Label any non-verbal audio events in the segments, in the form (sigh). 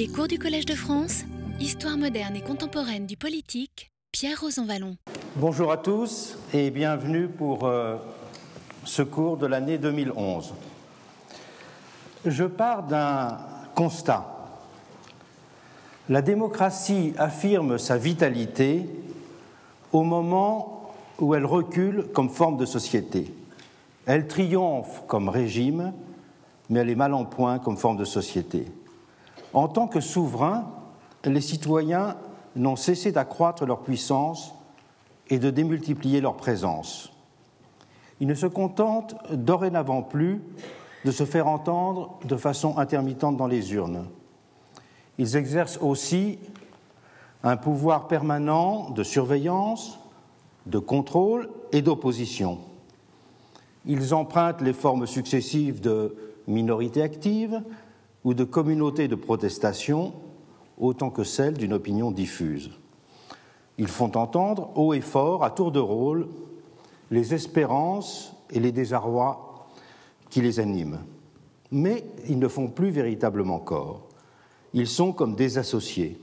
Les cours du Collège de France, Histoire moderne et contemporaine du politique, Pierre Rosanvallon. Bonjour à tous et bienvenue pour euh, ce cours de l'année 2011. Je pars d'un constat. La démocratie affirme sa vitalité au moment où elle recule comme forme de société. Elle triomphe comme régime, mais elle est mal en point comme forme de société. En tant que souverains, les citoyens n'ont cessé d'accroître leur puissance et de démultiplier leur présence. Ils ne se contentent dorénavant plus de se faire entendre de façon intermittente dans les urnes. Ils exercent aussi un pouvoir permanent de surveillance, de contrôle et d'opposition. Ils empruntent les formes successives de minorité active ou de communauté de protestation autant que celle d'une opinion diffuse. Ils font entendre haut et fort, à tour de rôle, les espérances et les désarrois qui les animent. Mais ils ne font plus véritablement corps. Ils sont comme des associés.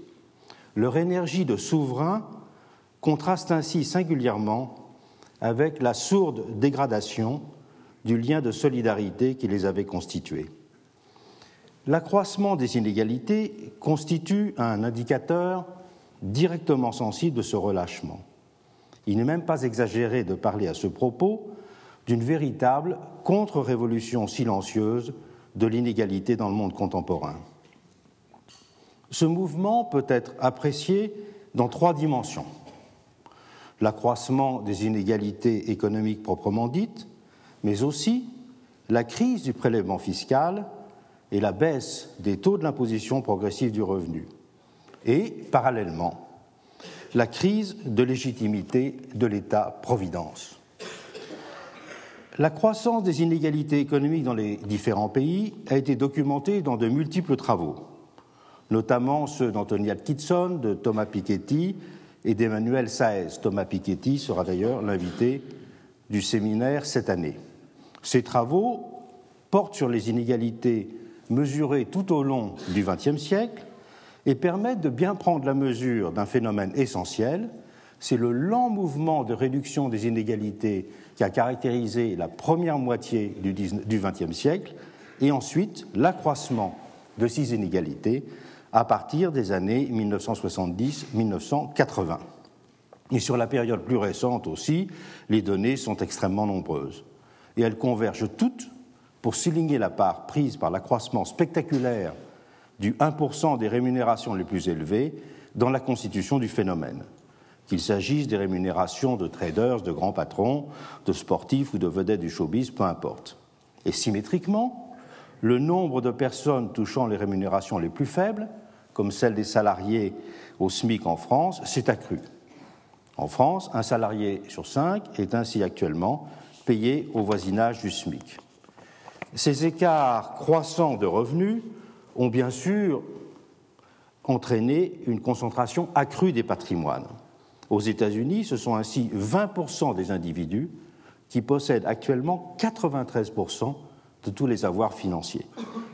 Leur énergie de souverain contraste ainsi singulièrement avec la sourde dégradation du lien de solidarité qui les avait constitués. L'accroissement des inégalités constitue un indicateur directement sensible de ce relâchement. Il n'est même pas exagéré de parler à ce propos d'une véritable contre-révolution silencieuse de l'inégalité dans le monde contemporain. Ce mouvement peut être apprécié dans trois dimensions. L'accroissement des inégalités économiques proprement dites, mais aussi la crise du prélèvement fiscal et la baisse des taux de l'imposition progressive du revenu. Et, parallèlement, la crise de légitimité de l'État-providence. La croissance des inégalités économiques dans les différents pays a été documentée dans de multiples travaux, notamment ceux d'Anthony Atkinson, de Thomas Piketty et d'Emmanuel Saez. Thomas Piketty sera d'ailleurs l'invité du séminaire cette année. Ces travaux portent sur les inégalités mesurées tout au long du XXe siècle et permettent de bien prendre la mesure d'un phénomène essentiel, c'est le lent mouvement de réduction des inégalités qui a caractérisé la première moitié du XXe siècle, et ensuite l'accroissement de ces inégalités à partir des années 1970-1980. Et sur la période plus récente aussi, les données sont extrêmement nombreuses. Et elles convergent toutes pour souligner la part prise par l'accroissement spectaculaire du 1% des rémunérations les plus élevées dans la constitution du phénomène, qu'il s'agisse des rémunérations de traders, de grands patrons, de sportifs ou de vedettes du showbiz, peu importe. Et symétriquement, le nombre de personnes touchant les rémunérations les plus faibles, comme celle des salariés au SMIC en France, s'est accru. En France, un salarié sur cinq est ainsi actuellement payé au voisinage du SMIC. Ces écarts croissants de revenus ont bien sûr entraîné une concentration accrue des patrimoines. Aux États-Unis, ce sont ainsi 20% des individus qui possèdent actuellement 93% de tous les avoirs financiers.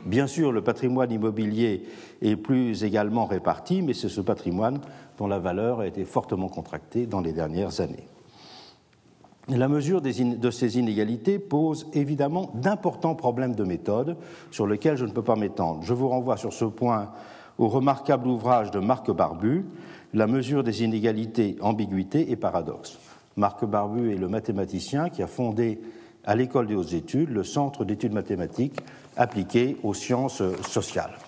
Bien sûr, le patrimoine immobilier est plus également réparti, mais c'est ce patrimoine dont la valeur a été fortement contractée dans les dernières années. La mesure de ces inégalités pose évidemment d'importants problèmes de méthode sur lesquels je ne peux pas m'étendre. Je vous renvoie sur ce point au remarquable ouvrage de Marc Barbu, La mesure des inégalités, ambiguïté et paradoxe. Marc Barbu est le mathématicien qui a fondé à l'École des hautes études le Centre d'études mathématiques appliquées aux sciences sociales.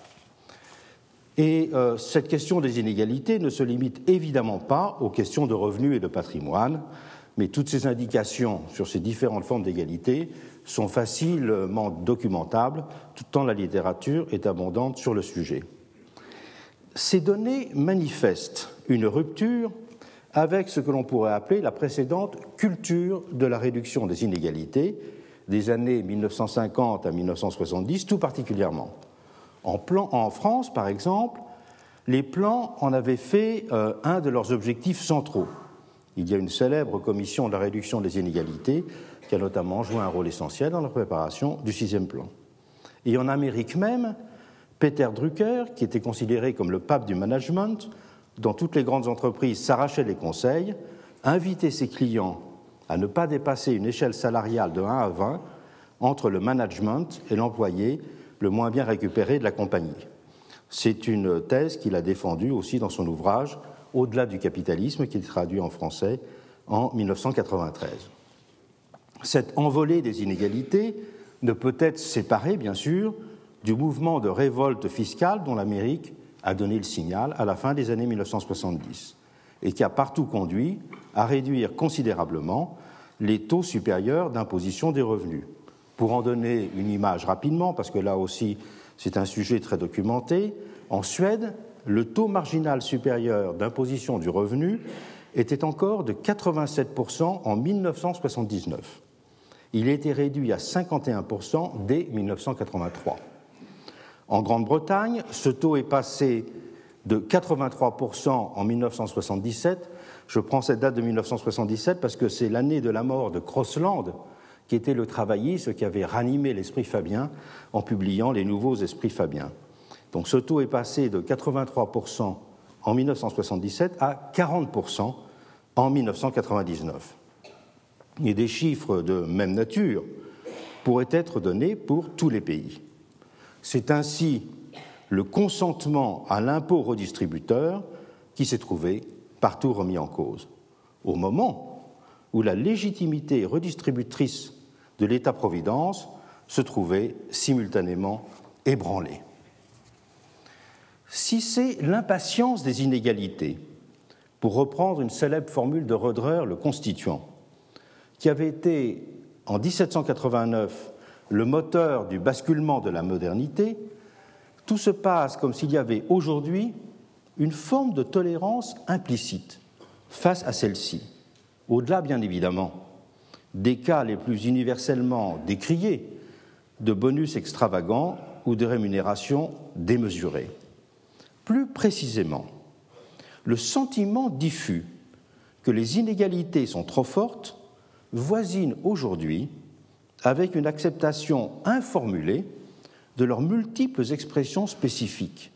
Et euh, cette question des inégalités ne se limite évidemment pas aux questions de revenus et de patrimoine, mais toutes ces indications sur ces différentes formes d'égalité sont facilement documentables, tout en la littérature est abondante sur le sujet. Ces données manifestent une rupture avec ce que l'on pourrait appeler la précédente culture de la réduction des inégalités des années 1950 à 1970 tout particulièrement. En, France, par exemple, les plans en avaient fait euh, un de leurs objectifs centraux. Il y a une célèbre commission de la réduction des inégalités qui a notamment joué un rôle essentiel dans la préparation du sixième plan. Et en Amérique même, Peter Drucker, qui était considéré comme le pape du management, dont toutes les grandes entreprises s'arrachaient les conseils, invitait ses clients à ne pas dépasser une échelle salariale de 1 à 20 entre le management et l'employé le moins bien récupéré de la compagnie. C'est une thèse qu'il a défendue aussi dans son ouvrage Au-delà du capitalisme, qui est traduit en français en 1993. Cette envolée des inégalités ne peut être séparée, bien sûr, du mouvement de révolte fiscale dont l'Amérique a donné le signal à la fin des années 1970 et qui a partout conduit à réduire considérablement les taux supérieurs d'imposition des revenus. Pour en donner une image rapidement, parce que là aussi c'est un sujet très documenté, en Suède, le taux marginal supérieur d'imposition du revenu était encore de 87% en 1979. Il a été réduit à 51% dès 1983. En Grande-Bretagne, ce taux est passé de 83% en 1977. Je prends cette date de 1977 parce que c'est l'année de la mort de Crossland, qui était le travailliste qui avait ranimé l'esprit fabien en publiant les nouveaux esprits fabiens. Donc ce taux est passé de 83% en 1977 à 40% en 1999. Et des chiffres de même nature pourraient être donnés pour tous les pays. C'est ainsi le consentement à l'impôt redistributeur qui s'est trouvé partout remis en cause, au moment où la légitimité redistributrice de l'État-providence se trouvait simultanément ébranlée. Si c'est l'impatience des inégalités, pour reprendre une célèbre formule de Roederer, le constituant, qui avait été en 1789 le moteur du basculement de la modernité, tout se passe comme s'il y avait aujourd'hui une forme de tolérance implicite face à celle-ci, au-delà bien évidemment des cas les plus universellement décriés de bonus extravagants ou de rémunérations démesurées. Plus précisément, le sentiment diffus que les inégalités sont trop fortes voisine aujourd'hui avec une acceptation informulée de leurs multiples expressions spécifiques,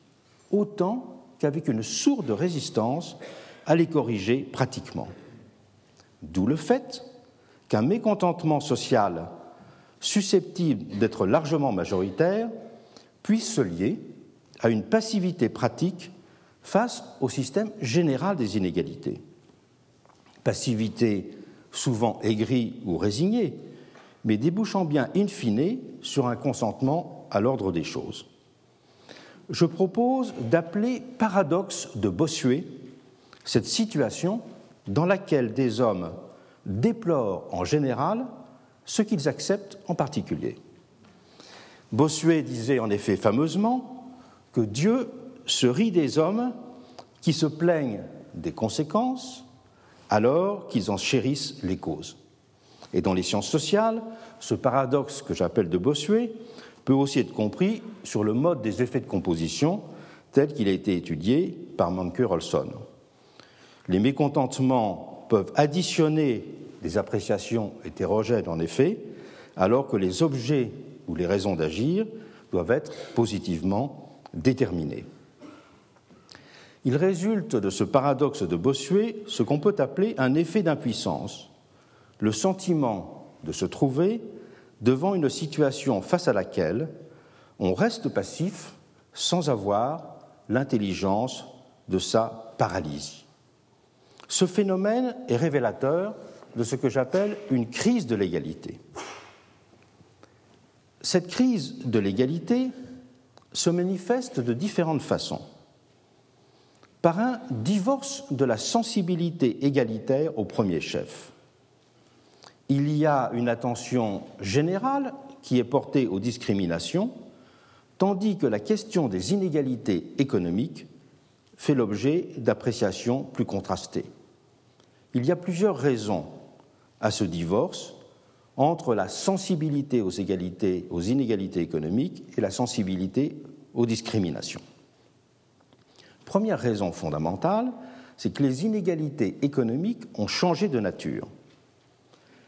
autant qu'avec une sourde résistance à les corriger pratiquement. D'où le fait qu'un mécontentement social susceptible d'être largement majoritaire puisse se lier à une passivité pratique face au système général des inégalités. Passivité souvent aigrie ou résignée, mais débouchant bien in fine sur un consentement à l'ordre des choses. Je propose d'appeler paradoxe de Bossuet cette situation dans laquelle des hommes déplorent en général ce qu'ils acceptent en particulier. Bossuet disait en effet fameusement que Dieu se rit des hommes qui se plaignent des conséquences alors qu'ils en chérissent les causes. Et dans les sciences sociales, ce paradoxe que j'appelle de Bossuet peut aussi être compris sur le mode des effets de composition tel qu'il a été étudié par Manke-Olson. Les mécontentements peuvent additionner des appréciations hétérogènes en effet, alors que les objets ou les raisons d'agir doivent être positivement Il résulte de ce paradoxe de Bossuet ce qu'on peut appeler un effet d'impuissance, le sentiment de se trouver devant une situation face à laquelle on reste passif sans avoir l'intelligence de sa paralysie. Ce phénomène est révélateur de ce que j'appelle une crise de l'égalité. Cette crise de l'égalité se manifeste de différentes façons. Par un divorce de la sensibilité égalitaire au premier chef il y a une attention générale qui est portée aux discriminations, tandis que la question des inégalités économiques fait l'objet d'appréciations plus contrastées. Il y a plusieurs raisons à ce divorce entre la sensibilité aux, égalités, aux inégalités économiques et la sensibilité aux discriminations. Première raison fondamentale, c'est que les inégalités économiques ont changé de nature.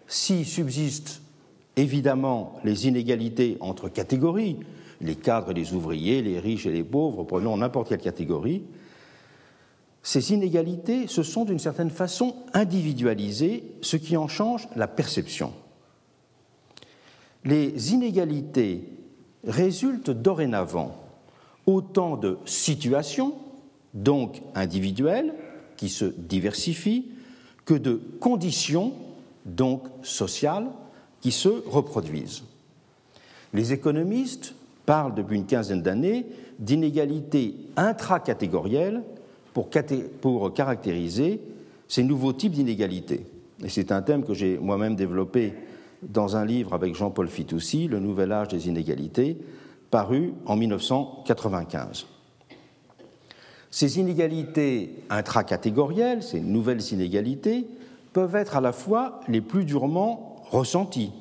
Si subsistent évidemment les inégalités entre catégories, les cadres et les ouvriers, les riches et les pauvres, prenons n'importe quelle catégorie, ces inégalités se sont d'une certaine façon individualisées, ce qui en change la perception. Les inégalités résultent dorénavant autant de situations, donc individuelles, qui se diversifient, que de conditions, donc sociales, qui se reproduisent. Les économistes parlent depuis une quinzaine d'années d'inégalités intracatégorielles pour, pour caractériser ces nouveaux types d'inégalités. Et c'est un thème que j'ai moi-même développé dans un livre avec Jean-Paul Fitoussi, Le Nouvel Âge des inégalités, paru en 1995. Ces inégalités intracatégorielles, ces nouvelles inégalités, peuvent être à la fois les plus durement ressenties,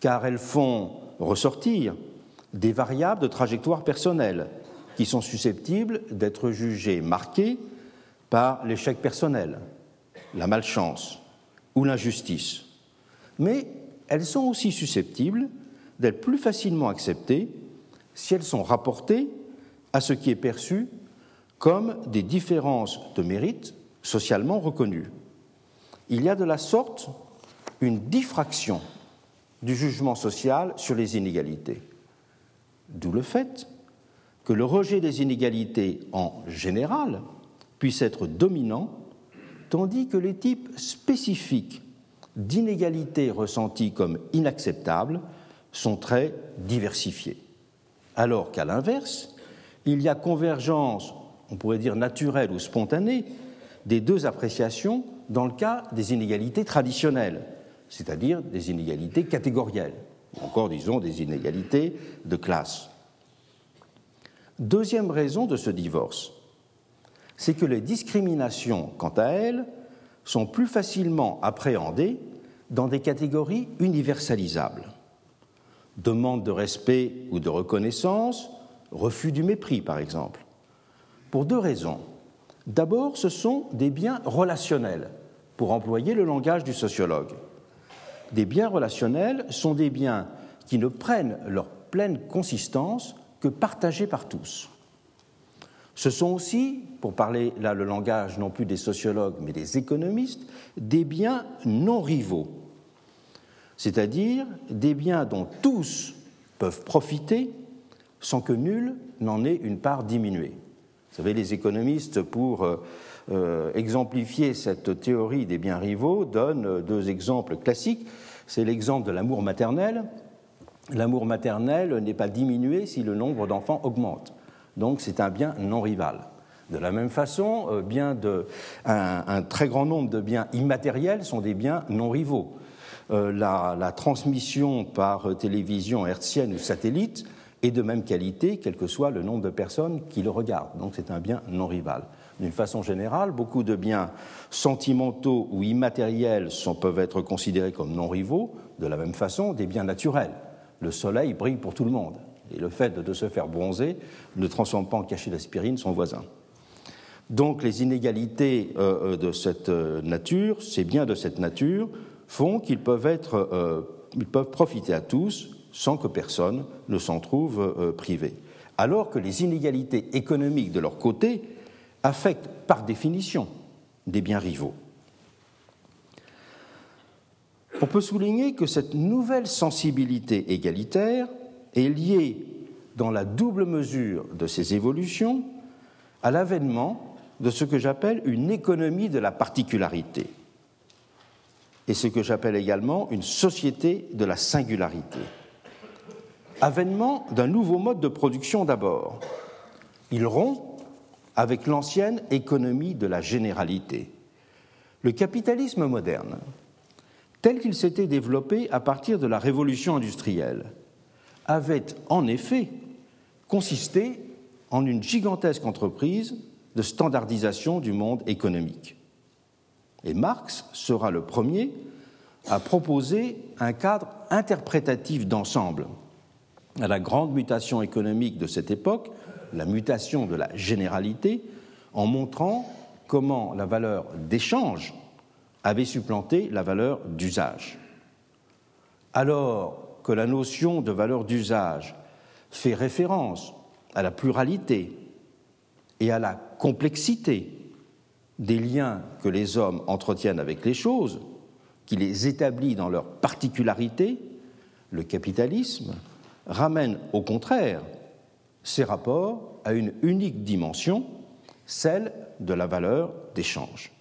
car elles font ressortir des variables de trajectoire personnelle qui sont susceptibles d'être jugées marquées par l'échec personnel, la malchance ou l'injustice. Mais elles sont aussi susceptibles d'être plus facilement acceptées si elles sont rapportées à ce qui est perçu comme des différences de mérite socialement reconnues. Il y a de la sorte une diffraction du jugement social sur les inégalités. D'où le fait que le rejet des inégalités en général puisse être dominant, tandis que les types spécifiques d'inégalités ressenties comme inacceptables sont très diversifiés. Alors qu'à l'inverse, il y a convergence, on pourrait dire naturelle ou spontanée, des deux appréciations dans le cas des inégalités traditionnelles, c'est-à-dire des inégalités catégorielles, ou encore disons des inégalités de classe. Deuxième raison de ce divorce, c'est que les discriminations, quant à elles, sont plus facilement appréhendées dans des catégories universalisables. Demande de respect ou de reconnaissance, refus du mépris par exemple. Pour deux raisons. D'abord, ce sont des biens relationnels, pour employer le langage du sociologue. Des biens relationnels sont des biens qui ne prennent leur pleine consistance que partagés par tous. Ce sont aussi, pour parler là le langage non plus des sociologues mais des économistes, des biens non rivaux, c'est-à-dire des biens dont tous peuvent profiter sans que nul n'en ait une part diminuée. Vous savez, les économistes, pour euh, euh, exemplifier cette théorie des biens rivaux, donnent deux exemples classiques. C'est l'exemple de l'amour maternel l'amour maternel n'est pas diminué si le nombre d'enfants augmente. Donc c'est un bien non rival. De la même façon, euh, un, très grand nombre de biens immatériels sont des biens non rivaux. Euh, la, transmission par télévision hertzienne ou satellite est de même qualité, quel que soit le nombre de personnes qui le regardent. Donc c'est un bien non rival. D'une façon générale, beaucoup de biens sentimentaux ou immatériels peuvent être considérés comme non rivaux. De la même façon, des biens naturels le soleil brille pour tout le monde. Et le fait de se faire bronzer ne transforme pas en cachet d'aspirine son voisin. Donc les inégalités euh, euh, de cette euh, nature, ces biens de cette nature, font qu'ils peuvent, être, peuvent profiter à tous sans que personne ne s'en trouve privé. Alors que les inégalités économiques de leur côté affectent par définition des biens rivaux. On peut souligner que cette nouvelle sensibilité égalitaire est liée, dans la double mesure de ces évolutions, à l'avènement de ce que j'appelle une économie de la particularité et ce que j'appelle également une société de la singularité. Avènement d'un nouveau mode de production d'abord. Il rompt avec l'ancienne économie de la généralité. Le capitalisme moderne tel qu'il s'était développé à partir de la révolution industrielle, avait en effet consisté en une gigantesque entreprise de standardisation du monde économique. Et Marx sera le premier à proposer un cadre interprétatif d'ensemble à la grande mutation économique de cette époque, la mutation de la généralité, en montrant comment la valeur d'échange avait supplanté la valeur d'usage. Alors que la notion de valeur d'usage fait référence à la pluralité et à la complexité des liens que les hommes entretiennent avec les choses, qui les établit dans leur particularité, le capitalisme ramène au contraire ces rapports à une unique dimension, celle de la valeur d'échange.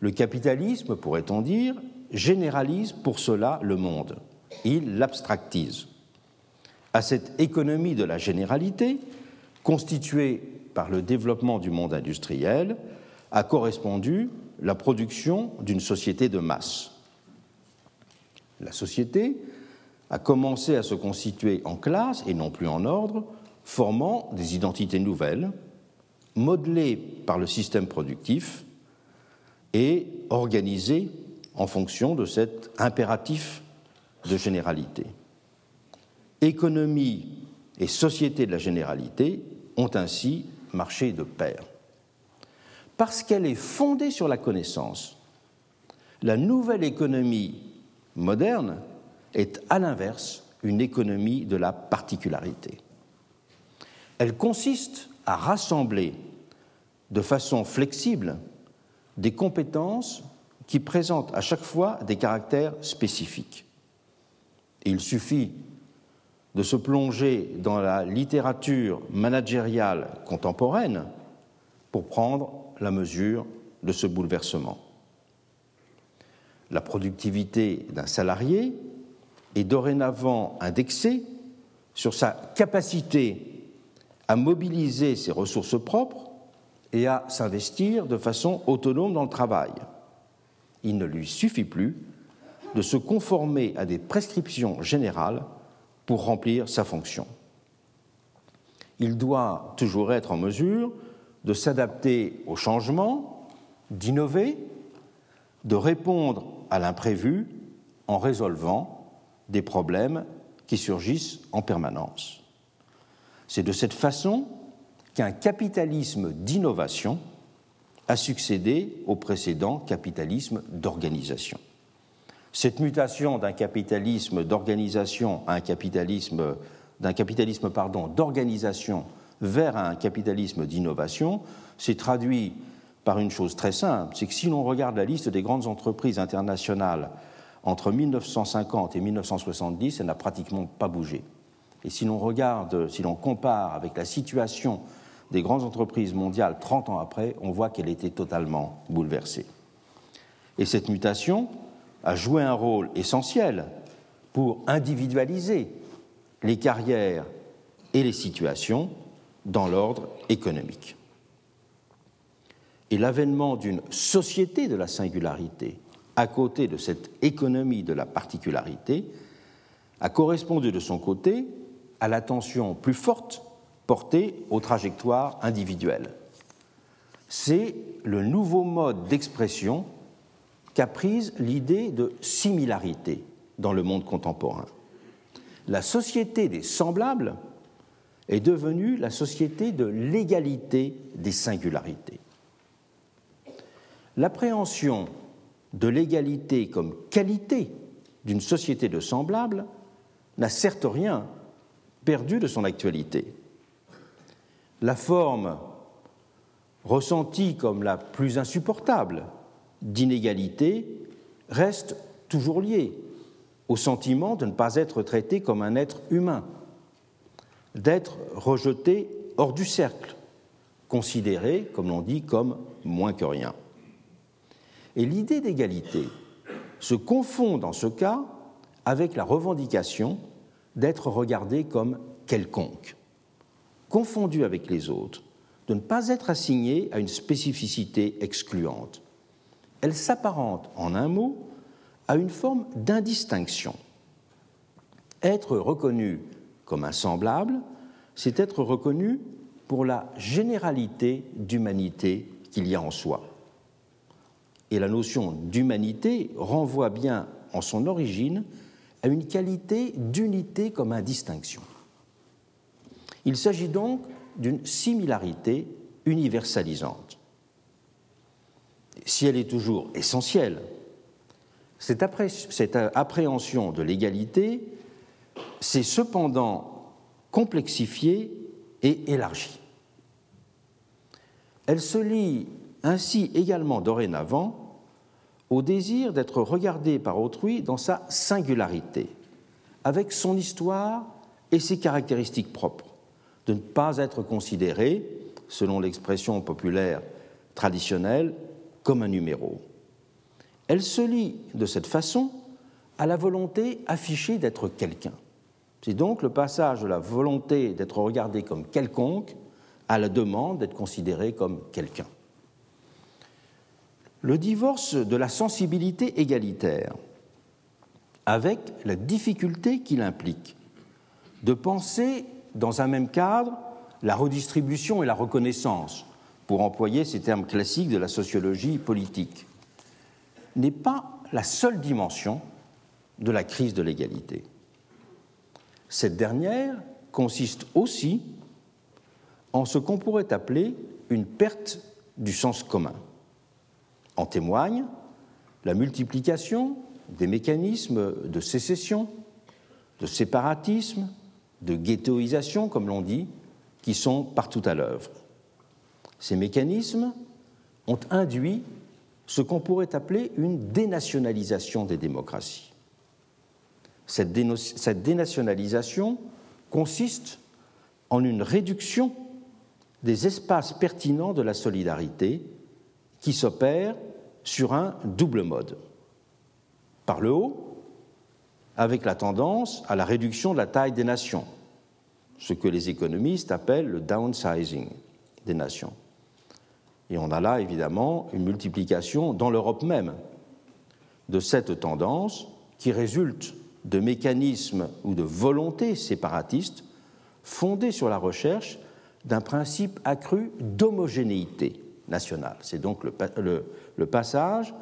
Le capitalisme, pourrait-on dire, généralise pour cela le monde. Il l'abstractise. À cette économie de la généralité, constituée par le développement du monde industriel, a correspondu la production d'une société de masse. La société a commencé à se constituer en classes et non plus en ordre, formant des identités nouvelles, modelées par le système productif et organisées en fonction de cet impératif de généralité. Économie et société de la généralité ont ainsi marché de pair. Parce qu'elle est fondée sur la connaissance, la nouvelle économie moderne est à l'inverse une économie de la particularité. Elle consiste à rassembler de façon flexible des compétences qui présentent à chaque fois des caractères spécifiques. il suffit de se plonger dans la littérature managériale contemporaine pour prendre la mesure de ce bouleversement. La productivité d'un salarié est dorénavant indexée sur sa capacité à mobiliser ses ressources propres et à s'investir de façon autonome dans le travail. Il ne lui suffit plus de se conformer à des prescriptions générales pour remplir sa fonction. Il doit toujours être en mesure de s'adapter aux changements, d'innover, de répondre à l'imprévu en résolvant des problèmes qui surgissent en permanence. C'est de cette façon qu'un capitalisme d'innovation a succédé au précédent capitalisme d'organisation. Cette mutation d'un capitalisme d'organisation à un capitalisme d'un capitalisme pardon d'organisation vers un capitalisme d'innovation s'est traduit par une chose très simple, c'est que si l'on regarde la liste des grandes entreprises internationales entre 1950 et 1970, elle n'a pratiquement pas bougé. Et si l'on regarde, si l'on compare avec la situation des grandes entreprises mondiales 30 ans après, on voit qu'elle était totalement bouleversée. Et cette mutation a joué un rôle essentiel pour individualiser les carrières et les situations dans l'ordre économique. Et l'avènement d'une société de la singularité à côté de cette économie de la particularité a correspondu de son côté à l'attention plus forte portée aux trajectoires individuelles. C'est le nouveau mode d'expression qu'a prise l'idée de similarité dans le monde contemporain. La société des semblables est devenue la société de l'égalité des singularités. L'appréhension de l'égalité comme qualité d'une société de semblables n'a certes rien perdu de son actualité. La forme ressentie comme la plus insupportable d'inégalité reste toujours liée au sentiment de ne pas être traité comme un être humain, d'être rejeté hors du cercle, considéré, comme l'on dit, comme moins que rien. Et l'idée d'égalité se confond dans ce cas avec la revendication d'être regardé comme quelconque, confondu avec les autres, de ne pas être assigné à une spécificité excluante. Elle s'apparente, en un mot, à une forme d'indistinction. Être reconnu comme un semblable, c'est être reconnu pour la généralité d'humanité qu'il y a en soi. Et la notion d'humanité renvoie bien en son origine à une qualité d'unité comme indistinction. Il s'agit donc d'une similarité universalisante. Si elle est toujours essentielle, cette appréhension de l'égalité c'est cependant complexifiée et élargie. Elle se lie ainsi également dorénavant au désir d'être regardée par autrui dans sa singularité, avec son histoire et ses caractéristiques propres, de ne pas être considérée, selon l'expression populaire traditionnelle, comme un numéro. Elle se lie de cette façon à la volonté affichée d'être quelqu'un. C'est donc le passage de la volonté d'être regardé comme quelconque à la demande d'être considéré comme quelqu'un. Le divorce de la sensibilité égalitaire, avec la difficulté qu'il implique de penser dans un même cadre la redistribution et la reconnaissance, pour employer ces termes classiques de la sociologie politique, n'est pas la seule dimension de la crise de l'égalité. Cette dernière consiste aussi en ce qu'on pourrait appeler une perte du sens commun. En témoigne la multiplication des mécanismes de sécession, de séparatisme, de ghettoisation, comme l'on dit, qui sont partout à l'œuvre. Ces mécanismes ont induit ce qu'on pourrait appeler une dénationalisation des démocraties. Cette, dénationalisation consiste en une réduction des espaces pertinents de la solidarité qui s'opère sur un double mode. Par le haut, avec la tendance à la réduction de la taille des nations, ce que les économistes appellent le downsizing des nations. Et on a là évidemment une multiplication dans l'Europe même de cette tendance qui résulte de mécanismes ou de volontés séparatistes fondées sur la recherche d'un principe accru d'homogénéité nationale. C'est donc le, le, passage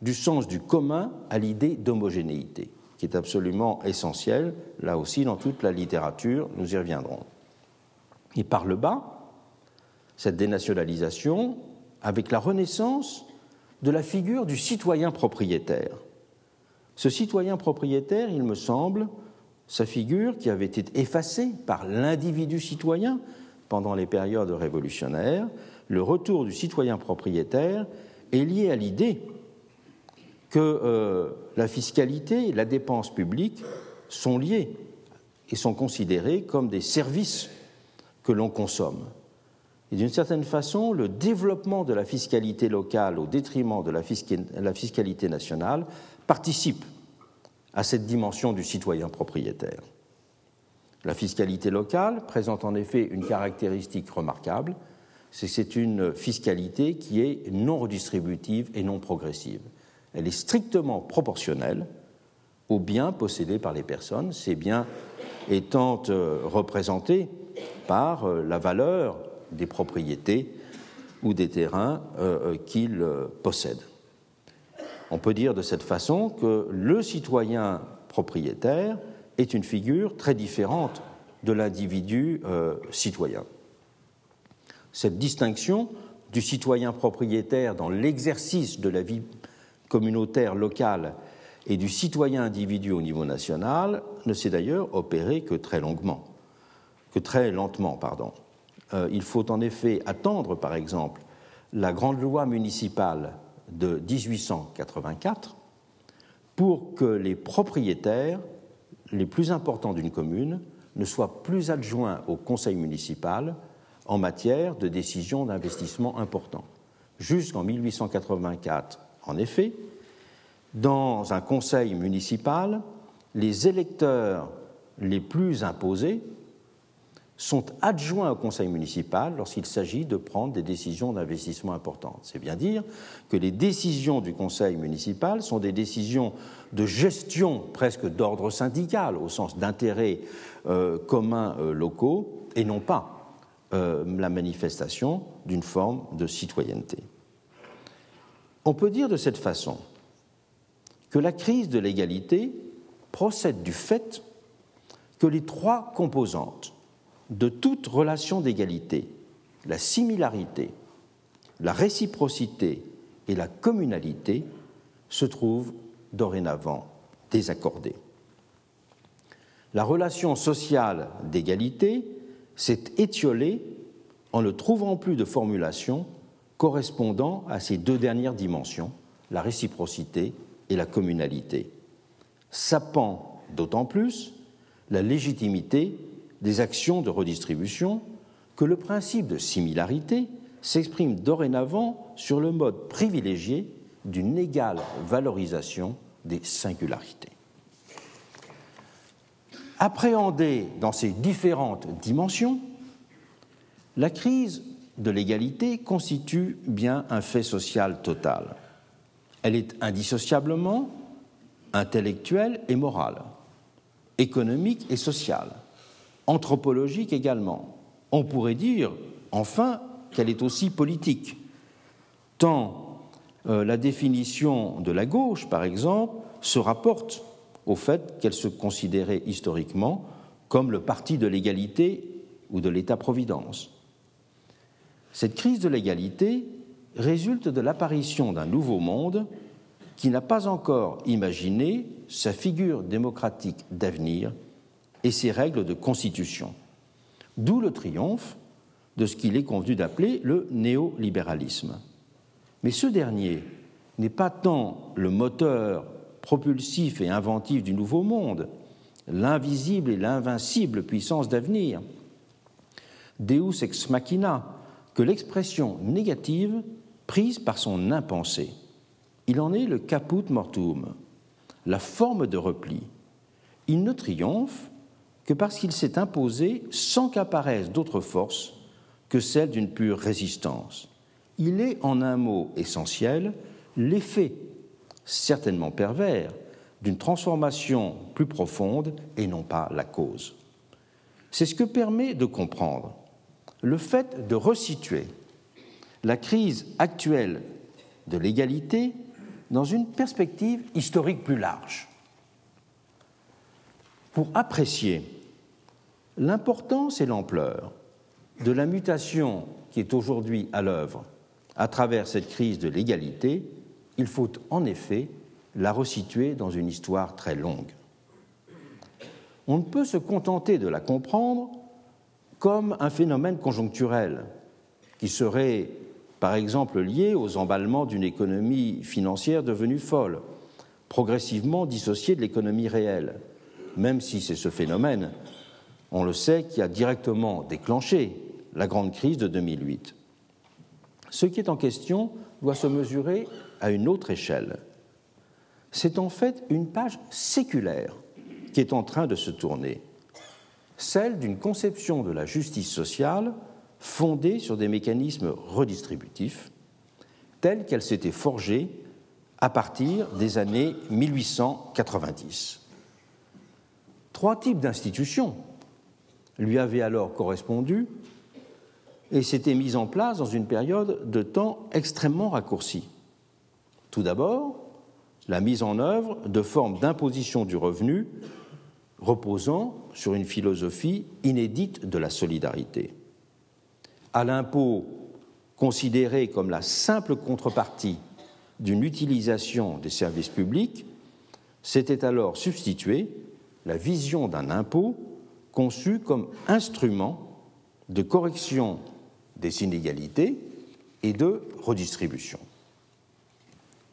du sens du commun à l'idée d'homogénéité, qui est absolument essentiel, là aussi, dans toute la littérature, nous y reviendrons. Et par le bas, cette dénationalisation, avec la renaissance de la figure du citoyen propriétaire, ce citoyen propriétaire, il me semble, sa figure qui avait été effacée par l'individu citoyen pendant les périodes révolutionnaires, le retour du citoyen propriétaire est lié à l'idée que euh, la fiscalité et la dépense publique sont liées et sont considérées comme des services que l'on consomme. Et d'une certaine façon, le développement de la fiscalité locale au détriment de la fiscalité nationale participe à cette dimension du citoyen propriétaire. La fiscalité locale présente en effet une caractéristique remarquable, c'est que c'est une fiscalité qui est non redistributive et non progressive. Elle est strictement proportionnelle aux biens possédés par les personnes, ces biens étant euh, représentés par euh, la valeur des propriétés ou des terrains euh, qu'ils possèdent. On peut dire de cette façon que le citoyen propriétaire est une figure très différente de l'individu euh, citoyen. Cette distinction du citoyen propriétaire dans l'exercice de la vie communautaire locale et du citoyen individu au niveau national ne s'est d'ailleurs opérée que très lentement, pardon. Euh, il faut en effet attendre, par exemple, la grande loi municipale de 1884 pour que les propriétaires les plus importants d'une commune ne soient plus adjoints au conseil municipal en matière de décision d'investissement important. Jusqu'en 1884, en effet, dans un conseil municipal, les électeurs les plus imposés sont adjoints au conseil municipal lorsqu'il s'agit de prendre des décisions d'investissement importantes. C'est bien dire que les décisions du conseil municipal sont des décisions de gestion presque d'ordre syndical, au sens d'intérêts euh, communs euh, locaux, et non pas euh, la manifestation d'une forme de citoyenneté. On peut dire de cette façon que la crise de l'égalité procède du fait que les trois composantes de toute relation d'égalité, la similarité, la réciprocité et la communalité se trouvent dorénavant désaccordées. la relation sociale d'égalité s'est étiolée en ne trouvant plus de formulation correspondant à ces deux dernières dimensions, la réciprocité et la communalité, sapant d'autant plus la légitimité des actions de redistribution que le principe de similarité s'exprime dorénavant sur le mode privilégié d'une égale valorisation des singularités. Appréhendée dans ses différentes dimensions, la crise de l'égalité constitue bien un fait social total. Elle est indissociablement intellectuelle et morale, économique et sociale, anthropologique également. On pourrait dire, enfin, qu'elle est aussi politique, tant euh, la définition de la gauche, par exemple, se rapporte au fait qu'elle se considérait historiquement comme le parti de l'égalité ou de l'État-providence. Cette crise de l'égalité résulte de l'apparition d'un nouveau monde qui n'a pas encore imaginé sa figure démocratique d'avenir et ses règles de constitution. D'où le triomphe de ce qu'il est convenu d'appeler le néolibéralisme. Mais ce dernier n'est pas tant le moteur propulsif et inventif du nouveau monde, l'invisible et l'invincible puissance d'avenir, Deus ex machina, que l'expression négative prise par son impensé. Il en est le caput mortuum, la forme de repli. Il ne triomphe que parce qu'il s'est imposé sans qu'apparaissent d'autres forces que celles d'une pure résistance. Il est, en un mot essentiel, l'effet, certainement pervers, d'une transformation plus profonde et non pas la cause. C'est ce que permet de comprendre le fait de resituer la crise actuelle de l'égalité dans une perspective historique plus large. Pour apprécier l'importance et l'ampleur de la mutation qui est aujourd'hui à l'œuvre à travers cette crise de l'égalité, il faut en effet la resituer dans une histoire très longue. On ne peut se contenter de la comprendre comme un phénomène conjoncturel qui serait par exemple lié aux emballements d'une économie financière devenue folle, progressivement dissociée de l'économie réelle, même si c'est ce phénomène, on le sait, qui a directement déclenché la grande crise de 2008. Ce qui est en question doit se mesurer à une autre échelle. C'est en fait une page séculaire qui est en train de se tourner, celle d'une conception de la justice sociale fondée sur des mécanismes redistributifs, telle qu'elle s'était forgée à partir des années 1890. Trois types d'institutions lui avaient alors correspondu et s'étaient mises en place dans une période de temps extrêmement raccourcie. Tout d'abord, la mise en œuvre de formes d'imposition du revenu reposant sur une philosophie inédite de la solidarité à l'impôt considéré comme la simple contrepartie d'une utilisation des services publics, s'était alors substitué la vision d'un impôt conçu comme instrument de correction des inégalités et de redistribution.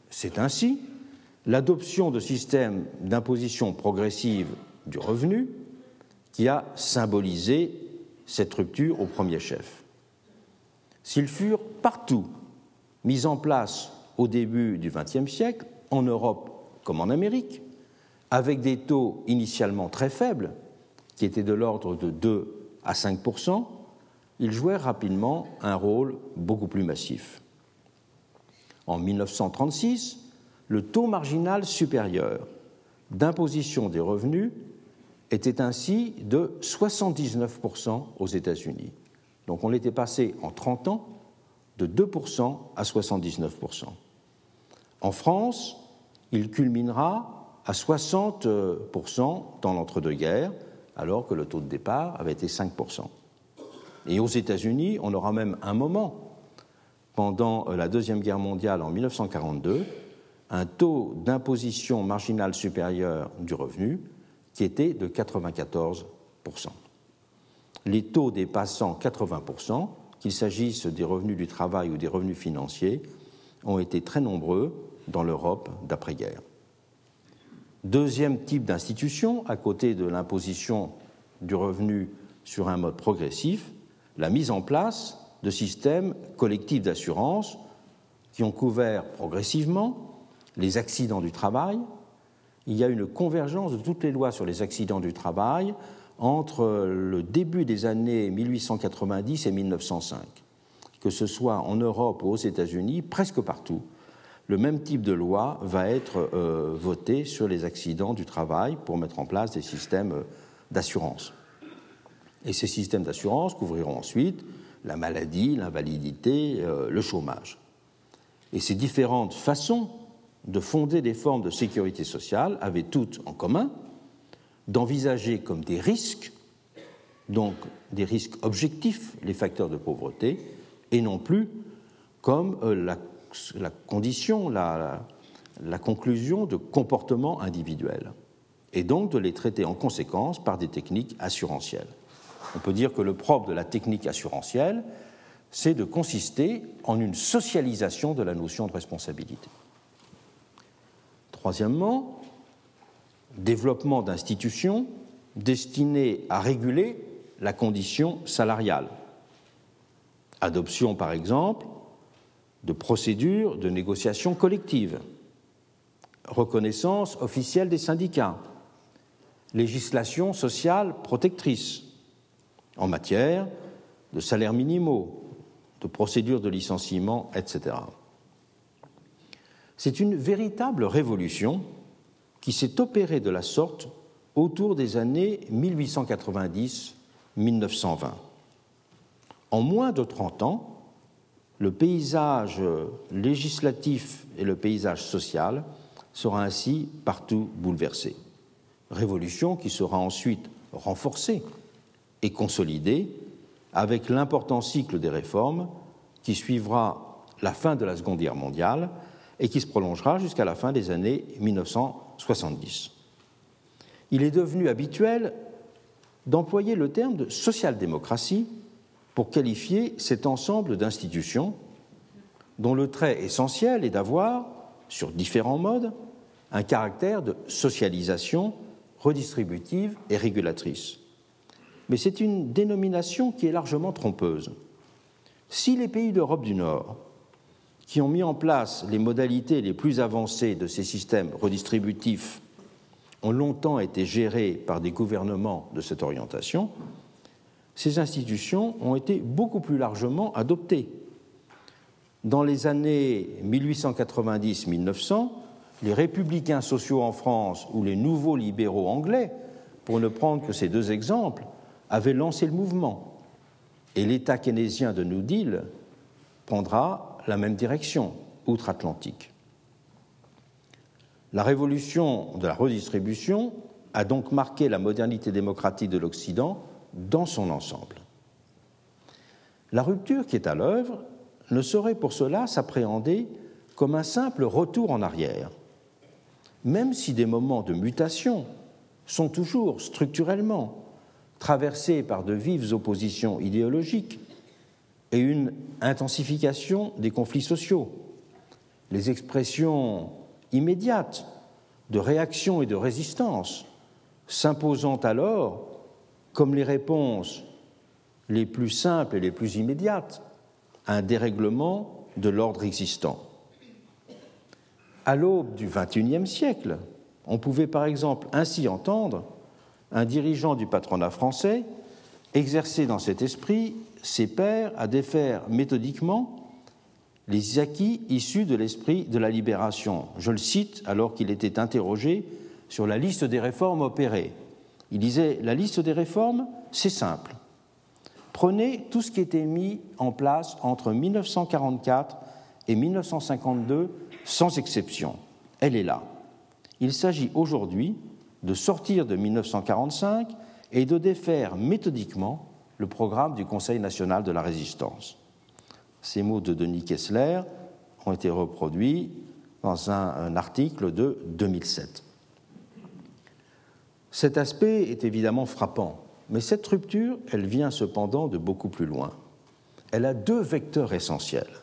C'est ainsi l'adoption de systèmes d'imposition progressive du revenu qui a symbolisé cette rupture au premier chef. S'ils furent partout mis en place au début du XXe siècle, en Europe comme en Amérique, avec des taux initialement très faibles, qui étaient de l'ordre de 2 à 5% ils jouèrent rapidement un rôle beaucoup plus massif. En 1936, le taux marginal supérieur d'imposition des revenus était ainsi de 79% aux États-Unis. Donc on était passé en 30 ans de 2% à 79%. En France, il culminera à 60% dans l'entre-deux-guerres, alors que le taux de départ avait été 5%. Et aux États-Unis, on aura même un moment, pendant la Deuxième Guerre mondiale en 1942, un taux d'imposition marginale supérieur du revenu qui était de 94%. Les taux dépassant 80%, qu'il s'agisse des revenus du travail ou des revenus financiers, ont été très nombreux dans l'Europe d'après-guerre. Deuxième type d'institution, à côté de l'imposition du revenu sur un mode progressif, la mise en place de systèmes collectifs d'assurance qui ont couvert progressivement les accidents du travail. Il y a une convergence de toutes les lois sur les accidents du travail entre le début des années 1890 et 1905. Que ce soit en Europe ou aux États-Unis, presque partout, le même type de loi va être euh, voté sur les accidents du travail pour mettre en place des systèmes euh, d'assurance. Et ces systèmes d'assurance couvriront ensuite la maladie, l'invalidité, euh, le chômage. Et ces différentes façons de fonder des formes de sécurité sociale avaient toutes en commun d'envisager comme des risques, donc des risques objectifs, les facteurs de pauvreté, et non plus comme la, condition, la, la conclusion de comportements individuels, et donc de les traiter en conséquence par des techniques assurantielles. On peut dire que le propre de la technique assurantielle, c'est de consister en une socialisation de la notion de responsabilité. Troisièmement, développement d'institutions destinées à réguler la condition salariale. Adoption, par exemple, de procédures de négociation collective, reconnaissance officielle des syndicats, législation sociale protectrice en matière de salaires minimaux, de procédures de licenciement, etc. C'est une véritable révolution qui s'est opérée de la sorte autour des années 1890-1920. En moins de 30 ans, le paysage législatif et le paysage social sera ainsi partout bouleversé. Révolution qui sera ensuite renforcée et consolidée avec l'important cycle des réformes qui suivra la fin de la Seconde Guerre mondiale et qui se prolongera jusqu'à la fin des années 1970. Il est devenu habituel d'employer le terme de social-démocratie pour qualifier cet ensemble d'institutions dont le trait essentiel est d'avoir, sur différents modes, un caractère de socialisation redistributive et régulatrice mais c'est une dénomination qui est largement trompeuse. Si les pays d'Europe du Nord, qui ont mis en place les modalités les plus avancées de ces systèmes redistributifs, ont longtemps été gérés par des gouvernements de cette orientation, ces institutions ont été beaucoup plus largement adoptées. Dans les années 1890-1900, les républicains sociaux en France ou les nouveaux libéraux anglais, pour ne prendre que ces deux exemples, avait lancé le mouvement. Et l'État keynésien de New Deal prendra la même direction, outre-Atlantique. La révolution de la redistribution a donc marqué la modernité démocratique de l'Occident dans son ensemble. La rupture qui est à l'œuvre ne saurait pour cela s'appréhender comme un simple retour en arrière, même si des moments de mutation sont toujours structurellement traversée par de vives oppositions idéologiques et une intensification des conflits sociaux. Les expressions immédiates de réaction et de résistance s'imposant alors comme les réponses les plus simples et les plus immédiates à un dérèglement de l'ordre existant. À l'aube du XXIe siècle, on pouvait par exemple ainsi entendre un dirigeant du patronat français exerçait dans cet esprit ses pairs à défaire méthodiquement les acquis issus de l'esprit de la libération. Je le cite alors qu'il était interrogé sur la liste des réformes opérées. Il disait La liste des réformes, c'est simple. Prenez tout ce qui était mis en place entre 1944 et 1952 sans exception. Elle est là. Il s'agit aujourd'hui de sortir de 1945 et de défaire méthodiquement le programme du Conseil national de la résistance. Ces mots de Denis Kessler ont été reproduits dans un, article de 2007. Cet aspect est évidemment frappant, mais cette rupture, elle vient cependant de beaucoup plus loin. Elle a deux vecteurs essentiels,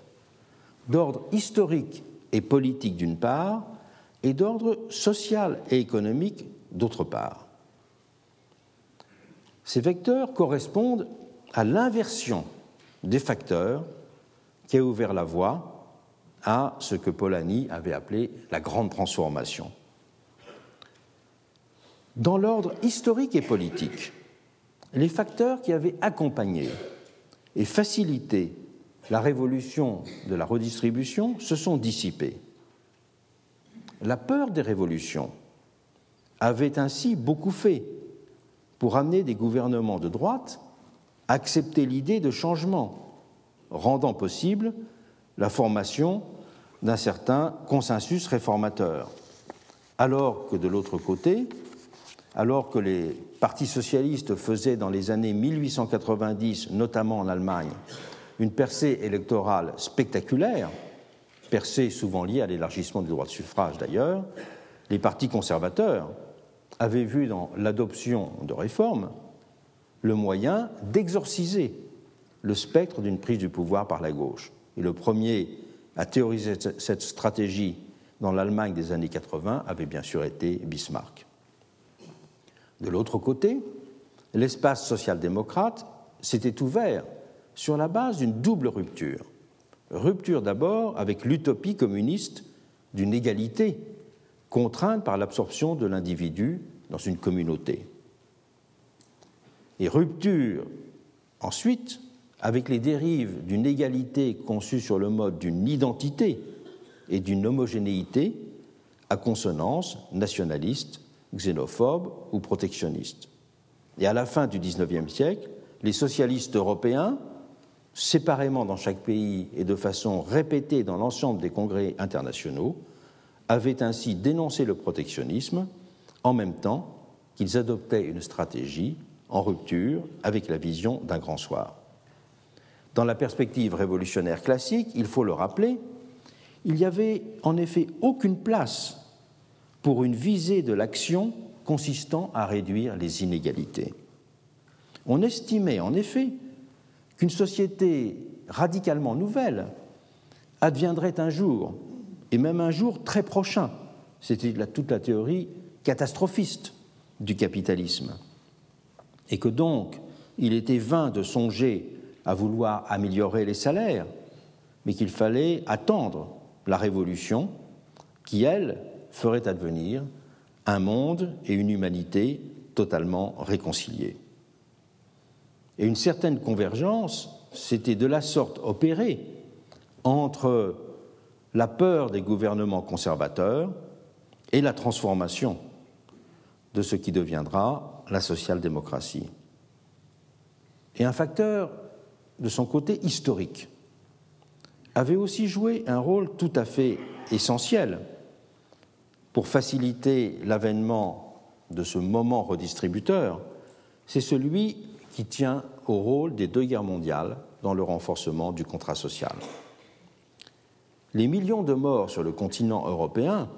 d'ordre historique et politique d'une part, et d'ordre social et économique d'autre part. Ces vecteurs correspondent à l'inversion des facteurs qui a ouvert la voie à ce que Polanyi avait appelé la grande transformation. Dans l'ordre historique et politique, les facteurs qui avaient accompagné et facilité la révolution de la redistribution se sont dissipés. La peur des révolutions avait ainsi beaucoup fait pour amener des gouvernements de droite à accepter l'idée de changement, rendant possible la formation d'un certain consensus réformateur. Alors que de l'autre côté, alors que les partis socialistes faisaient dans les années 1890, notamment en Allemagne, une percée électorale spectaculaire, percée souvent liée à l'élargissement du droit de suffrage d'ailleurs, les partis conservateurs avaient vu dans l'adoption de réformes le moyen d'exorciser le spectre d'une prise du pouvoir par la gauche. Et le premier à théoriser cette stratégie dans l'Allemagne des années 80 avait bien sûr été Bismarck. De l'autre côté, l'espace social-démocrate s'était ouvert sur la base d'une double rupture. Rupture d'abord avec l'utopie communiste d'une égalité contrainte par l'absorption de l'individu dans une communauté. Et rupture ensuite avec les dérives d'une égalité conçue sur le mode d'une identité et d'une homogénéité à consonance nationaliste, xénophobe ou protectionniste. Et à la fin du XIXe siècle, les socialistes européens séparément dans chaque pays et de façon répétée dans l'ensemble des congrès internationaux, avaient ainsi dénoncé le protectionnisme en même temps qu'ils adoptaient une stratégie en rupture avec la vision d'un grand soir. Dans la perspective révolutionnaire classique, il faut le rappeler, il n'y avait en effet aucune place pour une visée de l'action consistant à réduire les inégalités. On estimait en effet qu'une société radicalement nouvelle adviendrait un jour, et même un jour très prochain. C'était toute la théorie catastrophiste du capitalisme. Et que donc, il était vain de songer à vouloir améliorer les salaires, mais qu'il fallait attendre la révolution qui, elle, ferait advenir un monde et une humanité totalement réconciliés et une certaine convergence s'était de la sorte opérée entre la peur des gouvernements conservateurs et la transformation de ce qui deviendra la social-démocratie. Et un facteur de son côté historique avait aussi joué un rôle tout à fait essentiel pour faciliter l'avènement de ce moment redistributeur, c'est celui qui tient au rôle des deux guerres mondiales dans le renforcement du contrat social. Les millions de morts sur le continent européen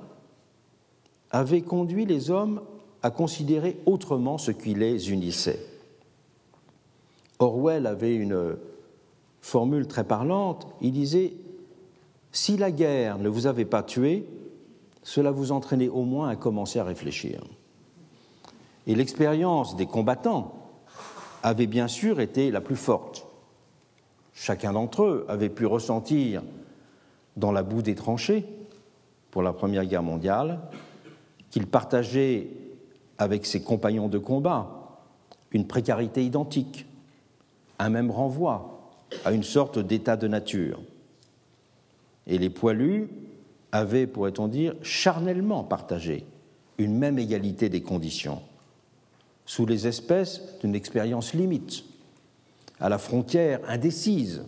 avaient conduit les hommes à considérer autrement ce qui les unissait. Orwell avait une formule très parlante, il disait Si la guerre ne vous avait pas tué, cela vous entraînait au moins à commencer à réfléchir. Et l'expérience des combattants avait bien sûr été la plus forte. Chacun d'entre eux avait pu ressentir dans la boue des tranchées, pour la Première Guerre mondiale, qu'il partageait avec ses compagnons de combat une précarité identique, un même renvoi à une sorte d'état de nature. Et les poilus avaient, pourrait-on dire, charnellement partagé une même égalité des conditions sous les espèces d'une expérience limite, à la frontière indécise,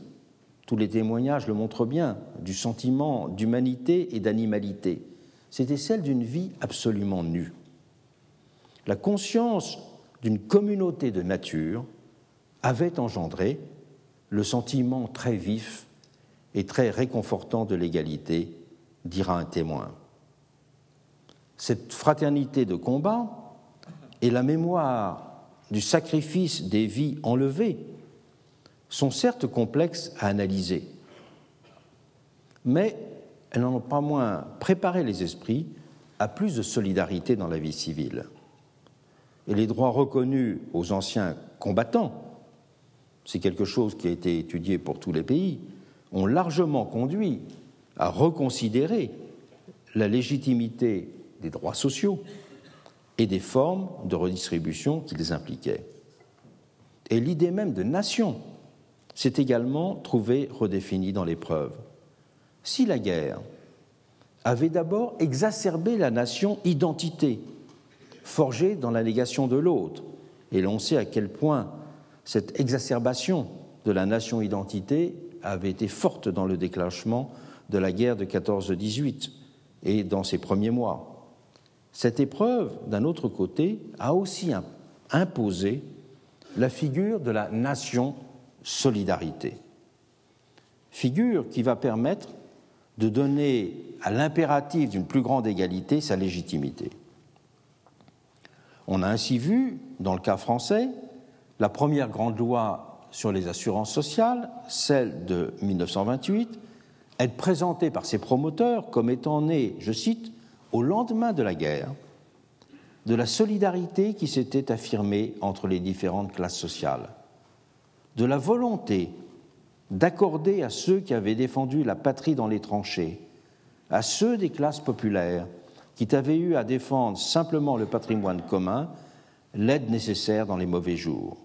tous les témoignages le montrent bien, du sentiment d'humanité et d'animalité. C'était celle d'une vie absolument nue. La conscience d'une communauté de nature avait engendré le sentiment très vif et très réconfortant de l'égalité, dira un témoin. Cette fraternité de combat et la mémoire du sacrifice des vies enlevées sont certes complexes à analyser, mais elles n'en ont pas moins préparé les esprits à plus de solidarité dans la vie civile. Et les droits reconnus aux anciens combattants, c'est quelque chose qui a été étudié pour tous les pays, ont largement conduit à reconsidérer la légitimité des droits sociaux et des formes de redistribution qu'ils impliquaient. Et l'idée même de nation s'est également trouvée redéfinie dans l'épreuve. Si la guerre avait d'abord exacerbé la nation identité, forgée dans la négation de l'autre, et l'on sait à quel point cette exacerbation de la nation identité avait été forte dans le déclenchement de la guerre de 14-18 et dans ses premiers mois. Cette épreuve, d'un autre côté, a aussi imposé la figure de la nation solidarité. Figure qui va permettre de donner à l'impératif d'une plus grande égalité sa légitimité. On a ainsi vu, dans le cas français, la première grande loi sur les assurances sociales, celle de 1928, être présentée par ses promoteurs comme étant née, je cite, au lendemain de la guerre, de la solidarité qui s'était affirmée entre les différentes classes sociales, de la volonté d'accorder à ceux qui avaient défendu la patrie dans les tranchées, à ceux des classes populaires qui avaient eu à défendre simplement le patrimoine commun, l'aide nécessaire dans les mauvais jours,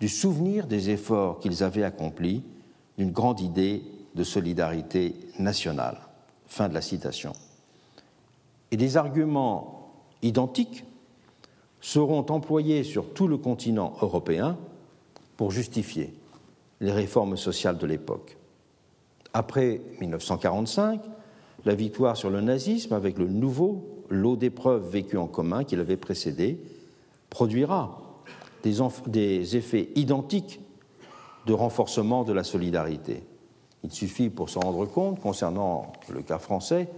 du souvenir des efforts qu'ils avaient accomplis, d'une grande idée de solidarité nationale. Fin de la citation. Et des arguments identiques seront employés sur tout le continent européen pour justifier les réformes sociales de l'époque. Après 1945, la victoire sur le nazisme, avec le nouveau lot d'épreuves vécues en commun qui l'avait précédé, produira des, des, effets identiques de renforcement de la solidarité. Il suffit pour s'en rendre compte, concernant le cas français,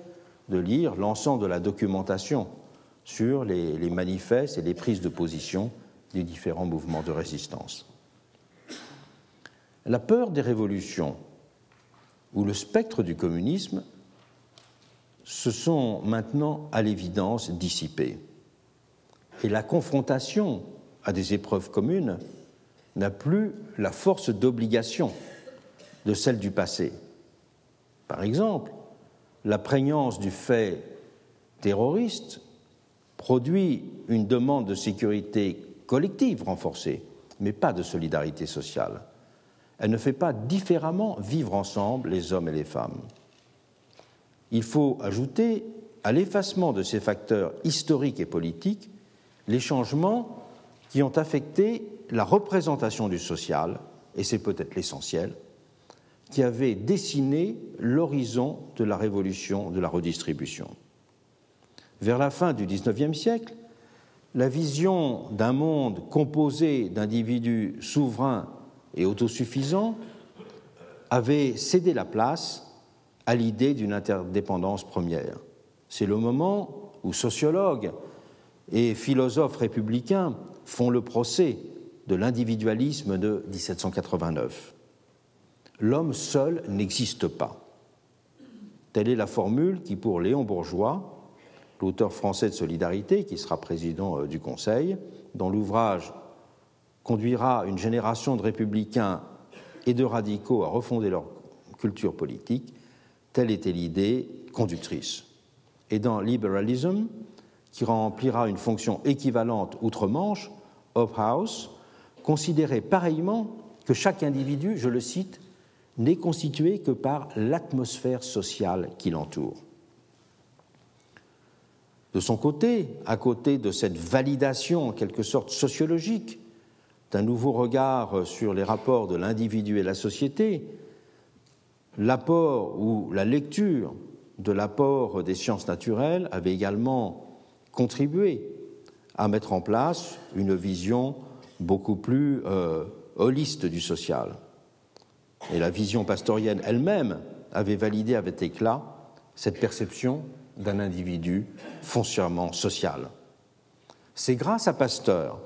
de lire l'ensemble de la documentation sur les, les manifestes et les prises de position des différents mouvements de résistance. La peur des révolutions ou le spectre du communisme se sont maintenant à l'évidence dissipés. Et la confrontation à des épreuves communes n'a plus la force d'obligation de celle du passé. Par exemple, la prégnance du fait terroriste produit une demande de sécurité collective renforcée, mais pas de solidarité sociale elle ne fait pas différemment vivre ensemble les hommes et les femmes. Il faut ajouter à l'effacement de ces facteurs historiques et politiques les changements qui ont affecté la représentation du social, et c'est peut-être l'essentiel, qui avait dessiné l'horizon de la révolution de la redistribution. Vers la fin du XIXe siècle, la vision d'un monde composé d'individus souverains et autosuffisant avait cédé la place à l'idée d'une interdépendance première. C'est le moment où sociologues et philosophes républicains font le procès de l'individualisme de 1789. L'homme seul n'existe pas. Telle est la formule qui, pour Léon Bourgeois, l'auteur français de Solidarité, qui sera président euh, du Conseil, dans l'ouvrage conduira une génération de républicains et de radicaux à refonder leur culture politique, telle était l'idée conductrice. Et dans Liberalism, qui remplira une fonction équivalente outre-Manche, Hobhouse considérait pareillement que chaque individu, je le cite, n'est constitué que par l'atmosphère sociale qui l'entoure. De son côté, à côté de cette validation en quelque sorte sociologique d'un nouveau regard sur les rapports de l'individu et la société, l'apport ou la lecture de l'apport des sciences naturelles avait également contribué à mettre en place une vision beaucoup plus euh, holiste du social. Et la vision pastorienne elle-même avait validé avec éclat cette perception d'un individu foncièrement social. C'est grâce à Pasteur,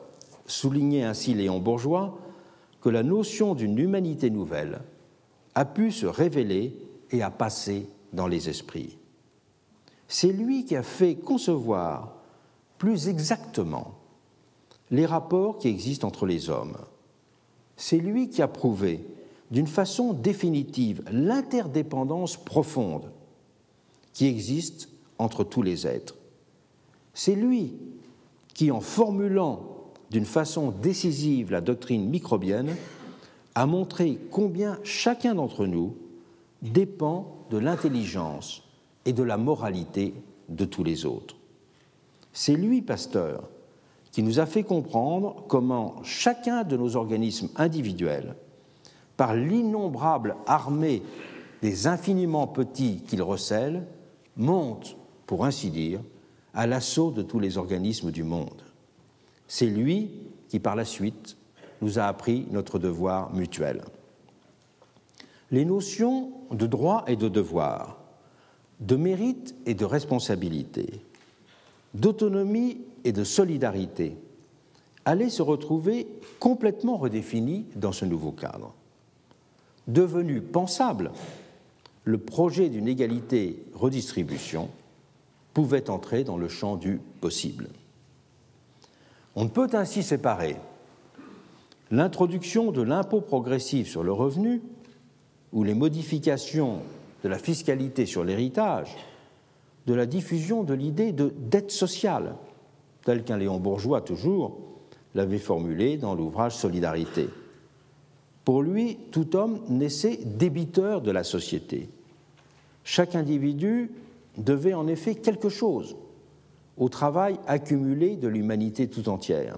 soulignait ainsi Léon Bourgeois, que la notion d'une humanité nouvelle a pu se révéler et a passé dans les esprits. C'est lui qui a fait concevoir plus exactement les rapports qui existent entre les hommes. C'est lui qui a prouvé d'une façon définitive l'interdépendance profonde qui existe entre tous les êtres. C'est lui qui, en formulant d'une façon décisive la doctrine microbienne, a montré combien chacun d'entre nous dépend de l'intelligence et de la moralité de tous les autres. C'est lui, Pasteur, qui nous a fait comprendre comment chacun de nos organismes individuels, par l'innombrable armée des infiniment petits qu'il recèle, monte, pour ainsi dire, à l'assaut de tous les organismes du monde. C'est lui qui, par la suite, nous a appris notre devoir mutuel. Les notions de droit et de devoir, de mérite et de responsabilité, d'autonomie et de solidarité allaient se retrouver complètement redéfinies dans ce nouveau cadre. Devenu pensable, le projet d'une égalité redistribution pouvait entrer dans le champ du possible. On ne peut ainsi séparer l'introduction de l'impôt progressif sur le revenu ou les modifications de la fiscalité sur l'héritage de la diffusion de l'idée de dette sociale, telle qu'un Léon Bourgeois toujours l'avait formulée dans l'ouvrage Solidarité. Pour lui, tout homme naissait débiteur de la société. Chaque individu devait en effet quelque chose au travail accumulé de l'humanité tout entière.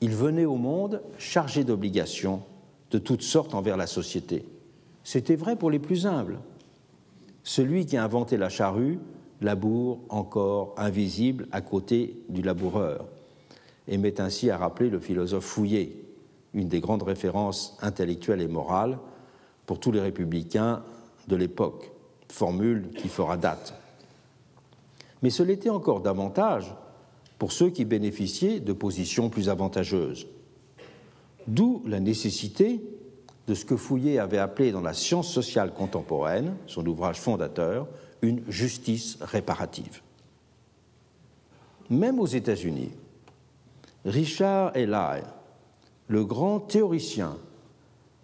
Il venait au monde chargé d'obligations de toutes sortes envers la société. C'était vrai pour les plus humbles. Celui qui a inventé la charrue laboure encore invisible à côté du laboureur, et ainsi à rappeler le philosophe Fouillé, une des grandes références intellectuelles et morales pour tous les républicains de l'époque formule qui fera date. Mais ce l'était encore davantage pour ceux qui bénéficiaient de positions plus avantageuses. D'où la nécessité de ce que Fouillé avait appelé dans la science sociale contemporaine, son ouvrage fondateur, une justice réparative. Même aux États-Unis, Richard Ely, le grand théoricien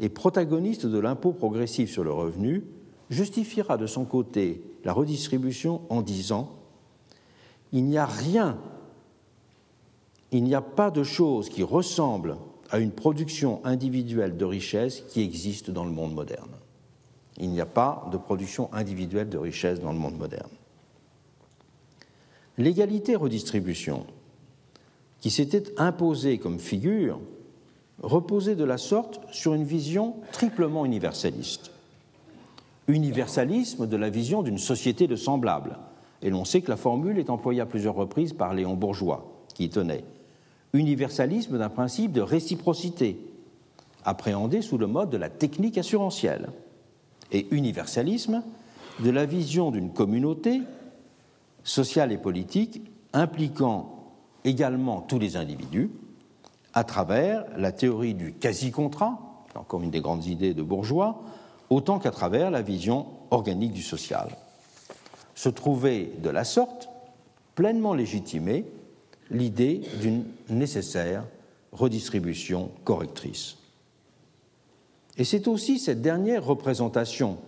et protagoniste de l'impôt progressif sur le revenu, justifiera de son côté la redistribution en disant Il n'y a rien, il n'y a pas de chose qui ressemble à une production individuelle de richesse qui existe dans le monde moderne. Il n'y a pas de production individuelle de richesse dans le monde moderne. L'égalité-redistribution, qui s'était imposée comme figure, reposait de la sorte sur une vision triplement universaliste universalisme de la vision d'une société de semblables. Et l'on sait que la formule est employée à plusieurs reprises par Léon Bourgeois, qui y tenait. Universalisme d'un principe de réciprocité, appréhendé sous le mode de la technique assurantielle. Et universalisme de la vision d'une communauté sociale et politique impliquant également tous les individus à travers la théorie du quasi-contrat, encore une des grandes idées de Bourgeois, autant qu'à travers la vision organique du social. Se trouvait de la sorte pleinement légitimée l'idée d'une nécessaire redistribution correctrice. Et c'est aussi cette dernière représentation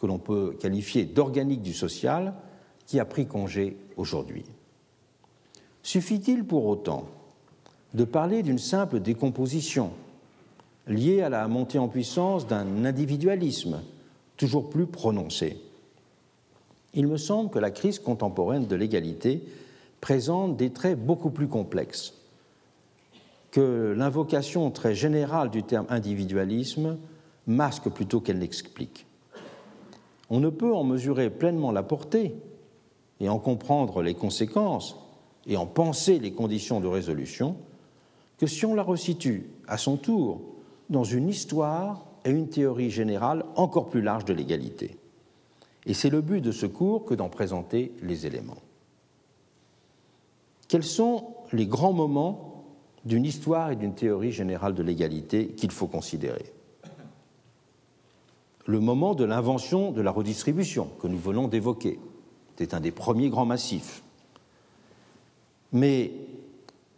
que l'on peut qualifier d'organique du social qui a pris congé aujourd'hui. Suffit-il pour autant de parler d'une simple décomposition liée à la montée en puissance d'un individualisme toujours plus prononcé. Il me semble que la crise contemporaine de l'égalité présente des traits beaucoup plus complexes que l'invocation très générale du terme individualisme masque plutôt qu'elle n'explique. On ne peut en mesurer pleinement la portée et en comprendre les conséquences et en penser les conditions de résolution que si on la resitue à son tour dans une histoire et une théorie générale encore plus large de l'égalité. Et c'est le but de ce cours que d'en présenter les éléments. Quels sont les grands moments d'une histoire et d'une théorie générale de l'égalité qu'il faut considérer? Le moment de l'invention de la redistribution que nous venons d'évoquer, c'est un des premiers grands massifs. Mais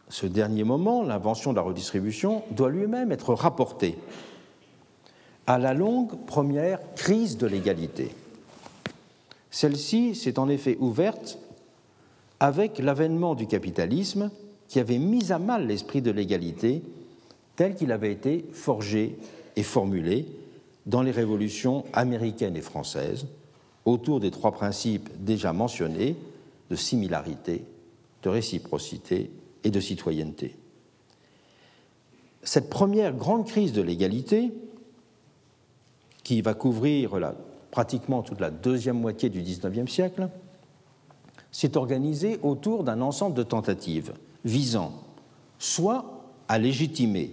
ce dernier moment, l'invention de la redistribution, doit lui-même être rapporté à la longue première crise de l'égalité. Celle-ci s'est en effet ouverte avec l'avènement du capitalisme qui avait mis à mal l'esprit de l'égalité tel qu'il avait été forgé et formulé dans les révolutions américaines et françaises autour des trois principes déjà mentionnés de similarité, de réciprocité et de citoyenneté. Cette première grande crise de l'égalité, qui va couvrir pratiquement toute la deuxième moitié du XIXe siècle, s'est organisée autour d'un ensemble de tentatives visant soit à légitimer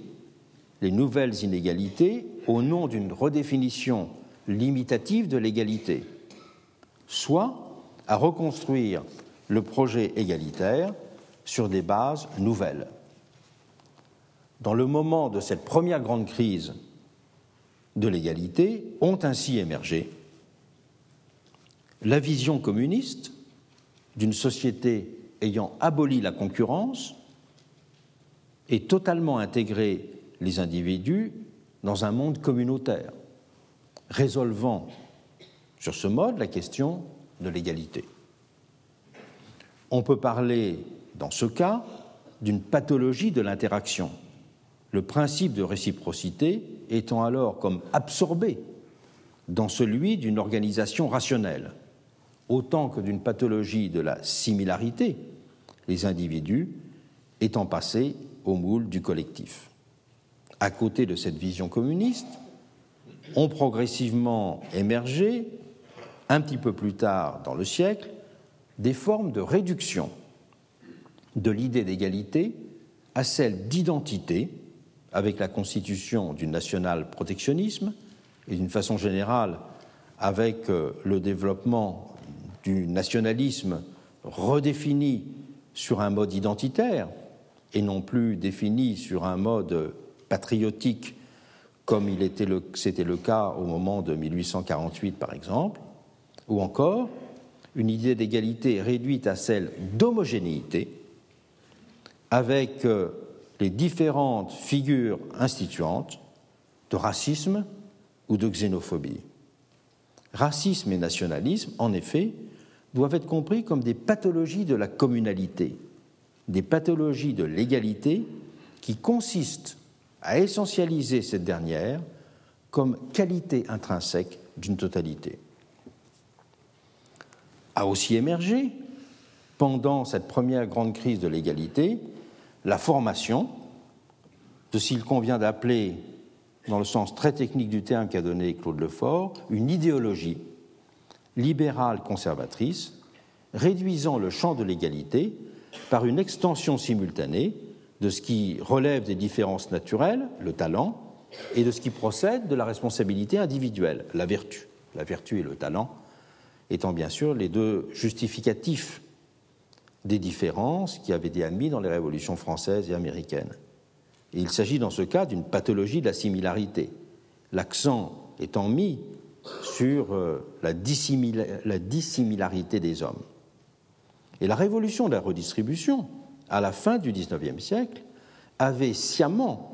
les nouvelles inégalités au nom d'une redéfinition limitative de l'égalité, soit à reconstruire le projet égalitaire sur des bases nouvelles. Dans le moment de cette première grande crise de l'égalité, ont ainsi émergé la vision communiste d'une société ayant aboli la concurrence et totalement intégré les individus dans un monde communautaire, résolvant sur ce mode la question de l'égalité. On peut parler dans ce cas d'une pathologie de l'interaction, le principe de réciprocité étant alors comme absorbé dans celui d'une organisation rationnelle, autant que d'une pathologie de la similarité, les individus étant passés au moule du collectif. À côté de cette vision communiste, ont progressivement émergé, un petit peu plus tard dans le siècle, des formes de réduction de l'idée d'égalité à celle d'identité, avec la constitution du national-protectionnisme et d'une façon générale avec euh, le développement du nationalisme redéfini sur un mode identitaire et non plus défini sur un mode patriotique comme c'était le, le cas au moment de 1848 par exemple, ou encore une idée d'égalité réduite à celle d'homogénéité, avec euh, les différentes figures instituantes de racisme ou de xénophobie. Racisme et nationalisme, en effet, doivent être compris comme des pathologies de la communalité, des pathologies de l'égalité qui consistent à essentialiser cette dernière comme qualité intrinsèque d'une totalité. A aussi émergé, pendant cette première grande crise de l'égalité, la formation de ce qu'il convient d'appeler, dans le sens très technique du terme qu'a donné Claude Lefort, une idéologie libérale conservatrice, réduisant le champ de l'égalité par une extension simultanée de ce qui relève des différences naturelles, le talent, et de ce qui procède de la responsabilité individuelle, la vertu. La vertu et le talent étant bien sûr les deux justificatifs des différences qui avaient été admis dans les révolutions françaises et américaines. Et il s'agit dans ce cas d'une pathologie de la similarité, l'accent étant mis sur euh, la, dissimilarité des hommes. Et la révolution de la redistribution, à la fin du XIXe siècle, avait sciemment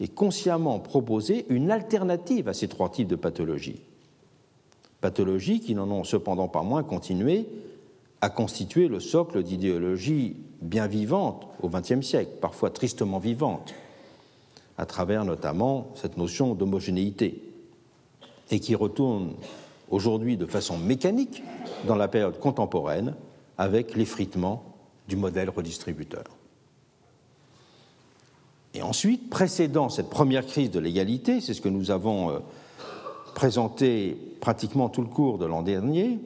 et consciemment proposé une alternative à ces trois types de pathologies. Pathologies qui n'en ont cependant pas moins continué a constitué le socle d'idéologies bien vivantes au XXe siècle, parfois tristement vivantes, à travers notamment cette notion d'homogénéité, et qui retourne aujourd'hui de façon mécanique dans la période contemporaine avec l'effritement du modèle redistributeur. Et ensuite, précédant cette première crise de l'égalité, c'est ce que nous avons euh, présenté pratiquement tout le cours de l'an dernier,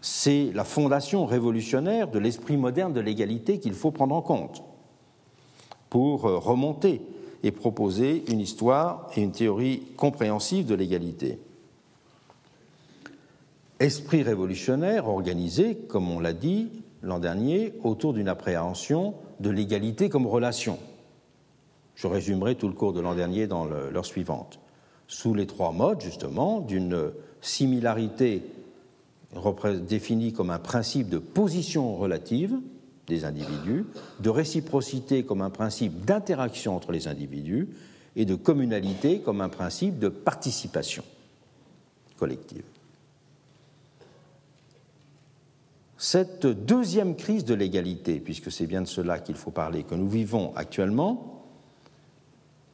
c'est la fondation révolutionnaire de l'esprit moderne de l'égalité qu'il faut prendre en compte pour euh, remonter et proposer une histoire et une théorie compréhensive de l'égalité. Esprit révolutionnaire organisé, comme on l'a dit l'an dernier, autour d'une appréhension de l'égalité comme relation. Je résumerai tout le cours de l'an dernier dans l'heure suivante. Sous les trois modes, justement, d'une similarité définie comme un principe de position relative des individus, de réciprocité comme un principe d'interaction entre les individus et de communalité comme un principe de participation collective. Cette deuxième crise de l'égalité, puisque c'est bien de cela qu'il faut parler, que nous vivons actuellement,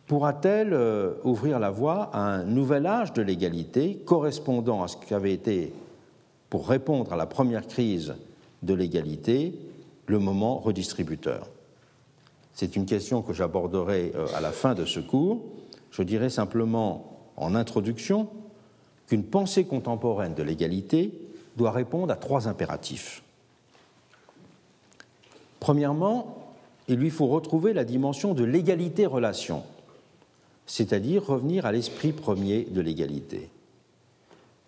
pourra-t-elle euh, ouvrir la voie à un nouvel âge de l'égalité correspondant à ce qu'avait été, pour répondre à la première crise de l'égalité, le moment redistributeur C'est une question que j'aborderai euh, à la fin de ce cours. Je dirai simplement en introduction qu'une pensée contemporaine de l'égalité doit répondre à trois impératifs. Premièrement, il lui faut retrouver la dimension de l'égalité-relation, c'est-à-dire revenir à l'esprit premier de l'égalité.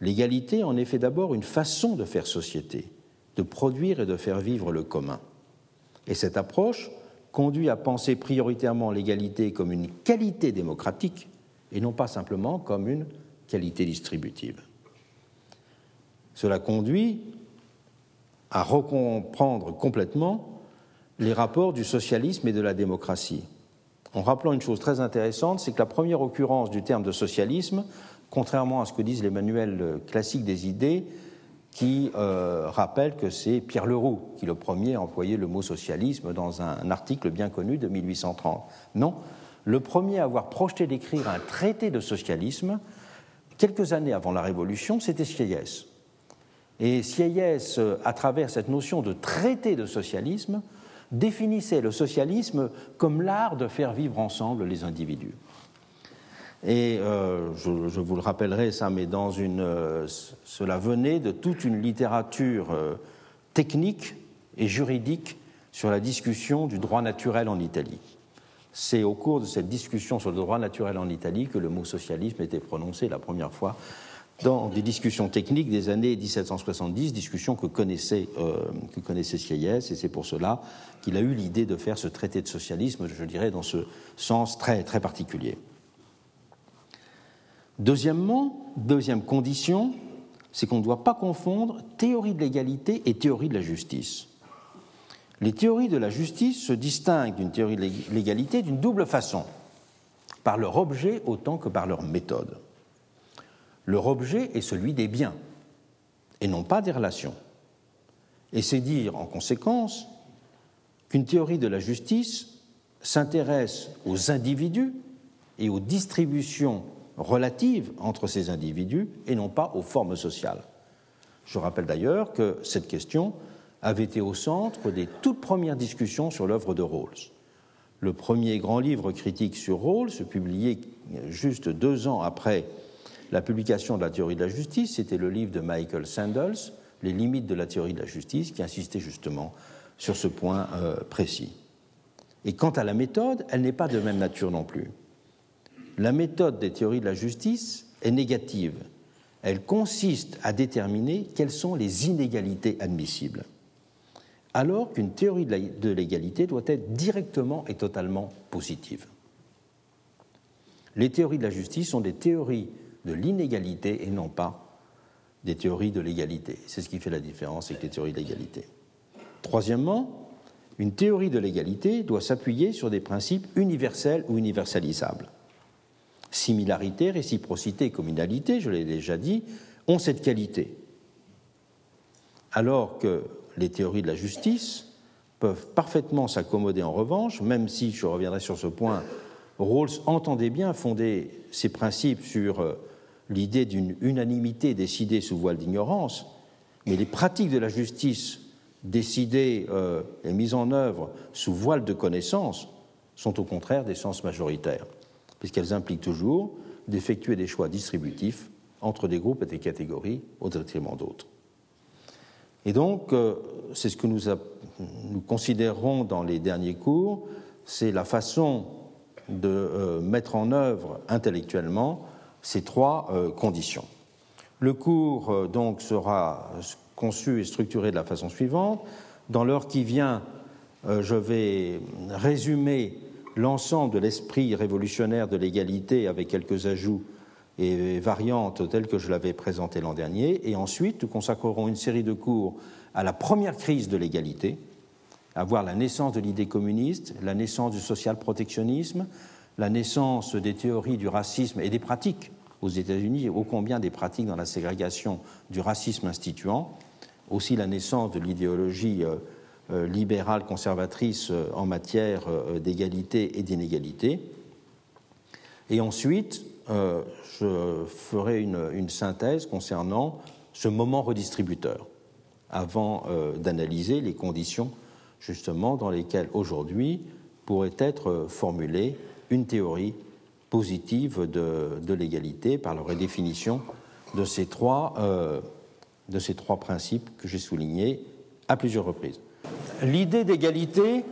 L'égalité en est fait d'abord une façon de faire société, de produire et de faire vivre le commun. Et cette approche conduit à penser prioritairement l'égalité comme une qualité démocratique et non pas simplement comme une qualité distributive. Cela conduit à recomprendre complètement les rapports du socialisme et de la démocratie. En rappelant une chose très intéressante, c'est que la première occurrence du terme de socialisme, contrairement à ce que disent les manuels classiques des idées, qui euh, rappellent que c'est Pierre Leroux qui le premier a employé le mot socialisme dans un article bien connu de 1830. Non, le premier à avoir projeté d'écrire un traité de socialisme, quelques années avant la Révolution, c'était Sieyès. Et Sieyès, à travers cette notion de traité de socialisme, définissait le socialisme comme l'art de faire vivre ensemble les individus. Et euh, je, vous le rappellerai, ça, euh, cela venait de toute une littérature euh, technique et juridique sur la discussion du droit naturel en Italie. C'est au cours de cette discussion sur le droit naturel en Italie que le mot socialisme était prononcé la première fois dans des discussions techniques des années 1770, discussions que connaissait, euh, que connaissait Sieyès, et c'est pour cela qu'il a eu l'idée de faire ce traité de socialisme, je dirais, dans ce sens très, très particulier. Deuxièmement, deuxième condition, c'est qu'on ne doit pas confondre théorie de l'égalité et théorie de la justice. Les théories de la justice se distinguent d'une théorie de l'égalité d'une double façon, par leur objet autant que par leur méthode. Leur objet est celui des biens et non pas des relations. Et c'est dire en conséquence qu'une théorie de la justice s'intéresse aux individus et aux distributions relatives entre ces individus et non pas aux formes sociales. Je rappelle d'ailleurs que cette question avait été au centre des toutes premières discussions sur l'œuvre de Rawls. Le premier grand livre critique sur Rawls, publié juste deux ans après la publication de la théorie de la justice, c'était le livre de Michael Sandels, Les limites de la théorie de la justice, qui insistait justement sur ce point euh, précis. Et quant à la méthode, elle n'est pas de même nature non plus. La méthode des théories de la justice est négative. Elle consiste à déterminer quelles sont les inégalités admissibles, alors qu'une théorie de l'égalité doit être directement et totalement positive. Les théories de la justice sont des théories de l'inégalité et non pas des théories de l'égalité. C'est ce qui fait la différence avec les théories de l'égalité. Troisièmement, une théorie de l'égalité doit s'appuyer sur des principes universels ou universalisables. Similarité, réciprocité communalité, je l'ai déjà dit, ont cette qualité. Alors que les théories de la justice peuvent parfaitement s'accommoder en revanche, même si, je reviendrai sur ce point, Rawls entendait bien fonder ses principes sur euh, l'idée d'une unanimité décidée sous voile d'ignorance, mais les pratiques de la justice décidées euh, et mises en œuvre sous voile de connaissance sont au contraire des sens majoritaires, puisqu'elles impliquent toujours d'effectuer des choix distributifs entre des groupes et des catégories au détriment d'autres. Et donc, euh, c'est ce que nous, nous, considérons dans les derniers cours, c'est la façon de euh, mettre en œuvre intellectuellement ces trois euh, conditions. Le cours donc sera conçu et structuré de la façon suivante. Dans l'heure qui vient, je vais résumer l'ensemble de l'esprit révolutionnaire de l'égalité avec quelques ajouts et variantes telles que je l'avais présenté l'an dernier. Et ensuite, nous consacrerons une série de cours à la première crise de l'égalité, à voir la naissance de l'idée communiste, la naissance du social-protectionnisme, la naissance des théories du racisme et des pratiques aux États-Unis, ô combien des pratiques dans la ségrégation du racisme instituant, aussi la naissance de l'idéologie euh, libérale conservatrice euh, en matière d'égalité et d'inégalité. Et ensuite, je ferai une, synthèse concernant ce moment redistributeur, avant d'analyser les conditions justement dans lesquelles aujourd'hui pourrait être formulée une théorie positive de, l'égalité par la redéfinition de ces, trois, euh, de ces trois principes que j'ai soulignés à plusieurs reprises. L'idée d'égalité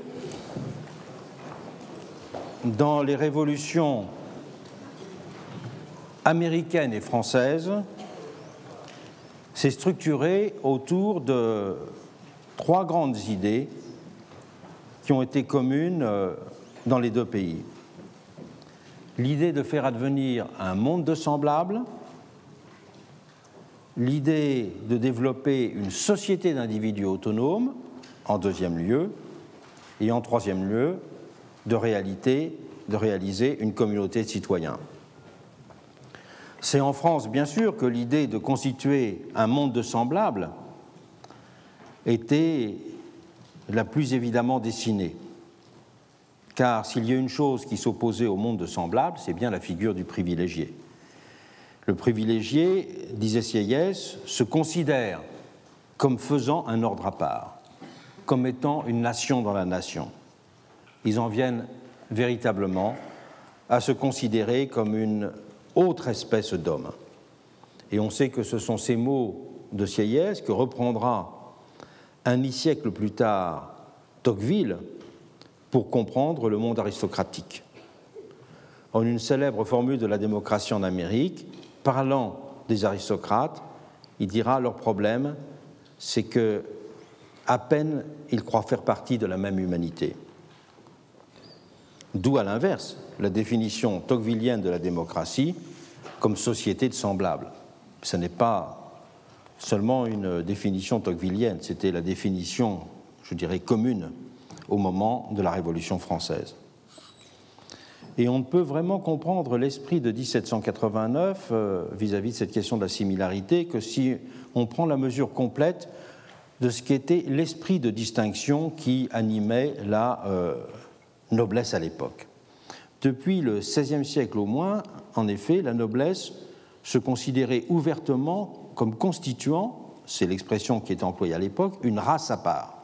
dans les révolutions américaines et françaises s'est structurée autour de trois grandes idées qui ont été communes euh, dans les deux pays. L'idée de faire advenir un monde de semblables, l'idée de développer une société d'individus autonomes, en deuxième lieu, et en troisième lieu, de, réalité, de réaliser une communauté de citoyens. C'est en France, bien sûr, que l'idée de constituer un monde de semblables était la plus évidemment dessinée car s'il y a une chose qui s'opposait au monde de semblables, c'est bien la figure du privilégié. Le privilégié, disait Sieyès, se considère comme faisant un ordre à part, comme étant une nation dans la nation. Ils en viennent véritablement à se considérer comme une autre espèce d'homme. Et on sait que ce sont ces mots de Sieyès que reprendra un demi-siècle plus tard Tocqueville pour comprendre le monde aristocratique. En une célèbre formule de la démocratie en Amérique, parlant des aristocrates, il dira leur problème, c'est que à peine ils croient faire partie de la même humanité. D'où à l'inverse la définition tocquevillienne de la démocratie comme société de semblables. Ce n'est pas seulement une définition tocquevillienne, c'était la définition, je dirais, commune au moment de la Révolution française. Et on ne peut vraiment comprendre l'esprit de 1789 euh, vis-à-vis de cette question de la similarité que si on prend la mesure complète de ce qu'était l'esprit de distinction qui animait la euh, noblesse à l'époque. Depuis le XVIe siècle au moins, en effet, la noblesse se considérait ouvertement comme constituant, c'est l'expression qui est employée à l'époque, une race à part.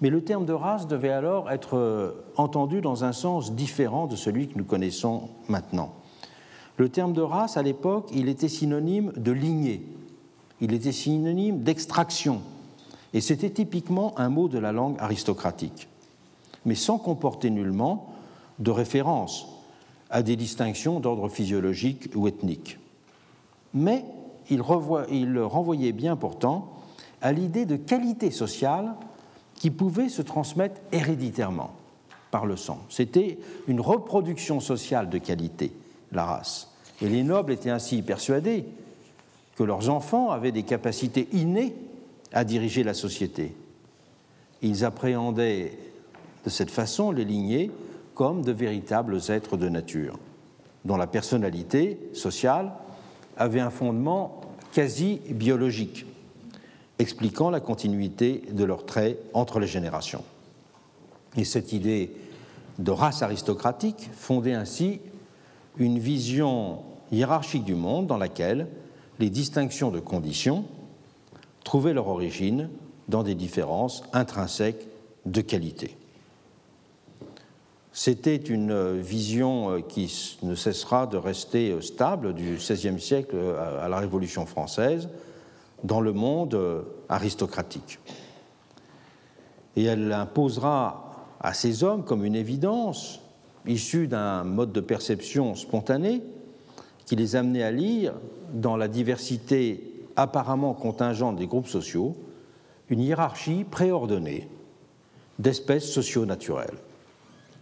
Mais le terme de race devait alors être euh, entendu dans un sens différent de celui que nous connaissons maintenant. Le terme de race, à l'époque, il était synonyme de lignée, il était synonyme d'extraction, et c'était typiquement un mot de la langue aristocratique, mais sans comporter nullement de référence à des distinctions d'ordre physiologique ou ethnique. Mais il, renvoyait bien pourtant à l'idée de qualité sociale qui pouvait se transmettre héréditairement par le sang. C'était une reproduction sociale de qualité, la race. Et les nobles étaient ainsi persuadés que leurs enfants avaient des capacités innées à diriger la société. Ils appréhendaient de cette façon les lignées comme de véritables êtres de nature, dont la personnalité sociale avait un fondement quasi biologique expliquant la continuité de leurs traits entre les générations. Et cette idée de race aristocratique fondait ainsi une vision hiérarchique du monde dans laquelle les distinctions de conditions trouvaient leur origine dans des différences intrinsèques de qualité. C'était une vision qui ne cessera de rester stable du XVIe siècle à la Révolution française, dans le monde euh, aristocratique. Et elle imposera à ces hommes comme une évidence, issue d'un mode de perception spontané, qui les amenait à lire, dans la diversité apparemment contingente des groupes sociaux, une hiérarchie préordonnée d'espèces socio-naturelles.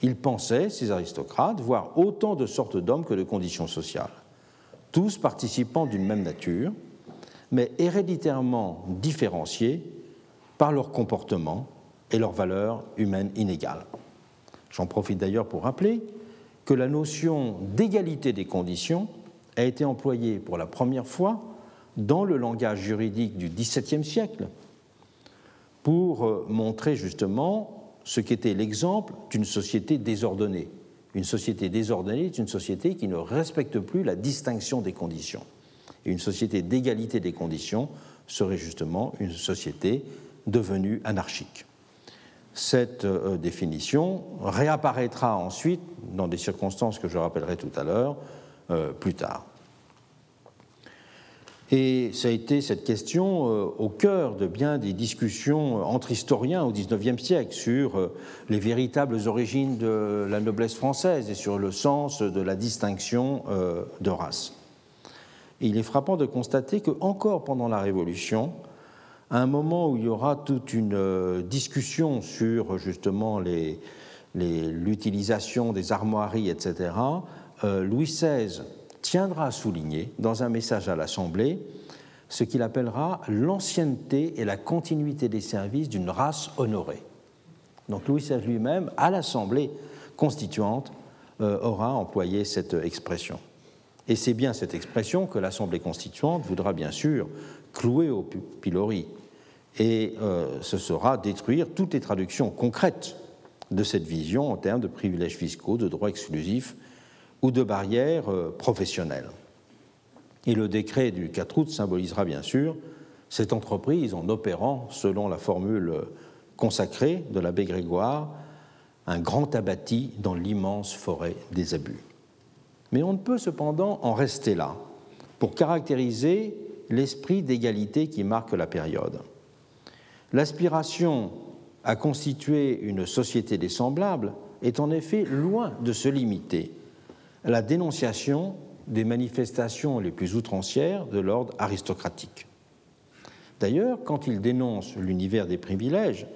Ils pensaient, ces aristocrates, voir autant de sortes d'hommes que de conditions sociales, tous participant d'une même nature, mais héréditairement différenciés par leur comportement et leurs valeurs humaines inégales. J'en profite d'ailleurs pour rappeler que la notion d'égalité des conditions a été employée pour la première fois dans le langage juridique du XVIIe siècle pour euh, montrer justement ce qu'était l'exemple d'une société désordonnée. Une société désordonnée est une société qui ne respecte plus la distinction des conditions. Et une société d'égalité des conditions serait justement une société devenue anarchique. Cette euh, définition réapparaîtra ensuite dans des circonstances que je rappellerai tout à l'heure euh, plus tard. Et ça a été cette question euh, au cœur de bien des discussions entre historiens au XIXe siècle sur les véritables origines de la noblesse française et sur le sens de la distinction de race. il est frappant de constater que encore pendant la Révolution, à un moment où il y aura toute une euh, discussion sur justement l'utilisation des armoiries, etc., euh, Louis XVI tiendra à souligner dans un message à l'Assemblée ce qu'il appellera l'ancienneté et la continuité des services d'une race honorée. Donc Louis XVI lui-même, à l'Assemblée constituante, euh, aura employé cette expression. Et c'est bien cette expression que l'Assemblée constituante voudra bien sûr clouer au pilori et euh, ce sera détruire toutes les traductions concrètes de cette vision en termes de privilèges fiscaux, de droits exclusifs ou de barrières euh, professionnelles. Et le décret du 4 août symbolisera bien sûr cette entreprise en opérant, selon la formule consacrée de l'abbé Grégoire, un grand abattis dans l'immense forêt des abus. Mais on ne peut cependant en rester là pour caractériser l'esprit d'égalité qui marque la période. L'aspiration à constituer une société des semblables est en effet loin de se limiter la dénonciation des manifestations les plus outrancières de l'ordre aristocratique. D'ailleurs, quand il dénonce l'univers des privilèges,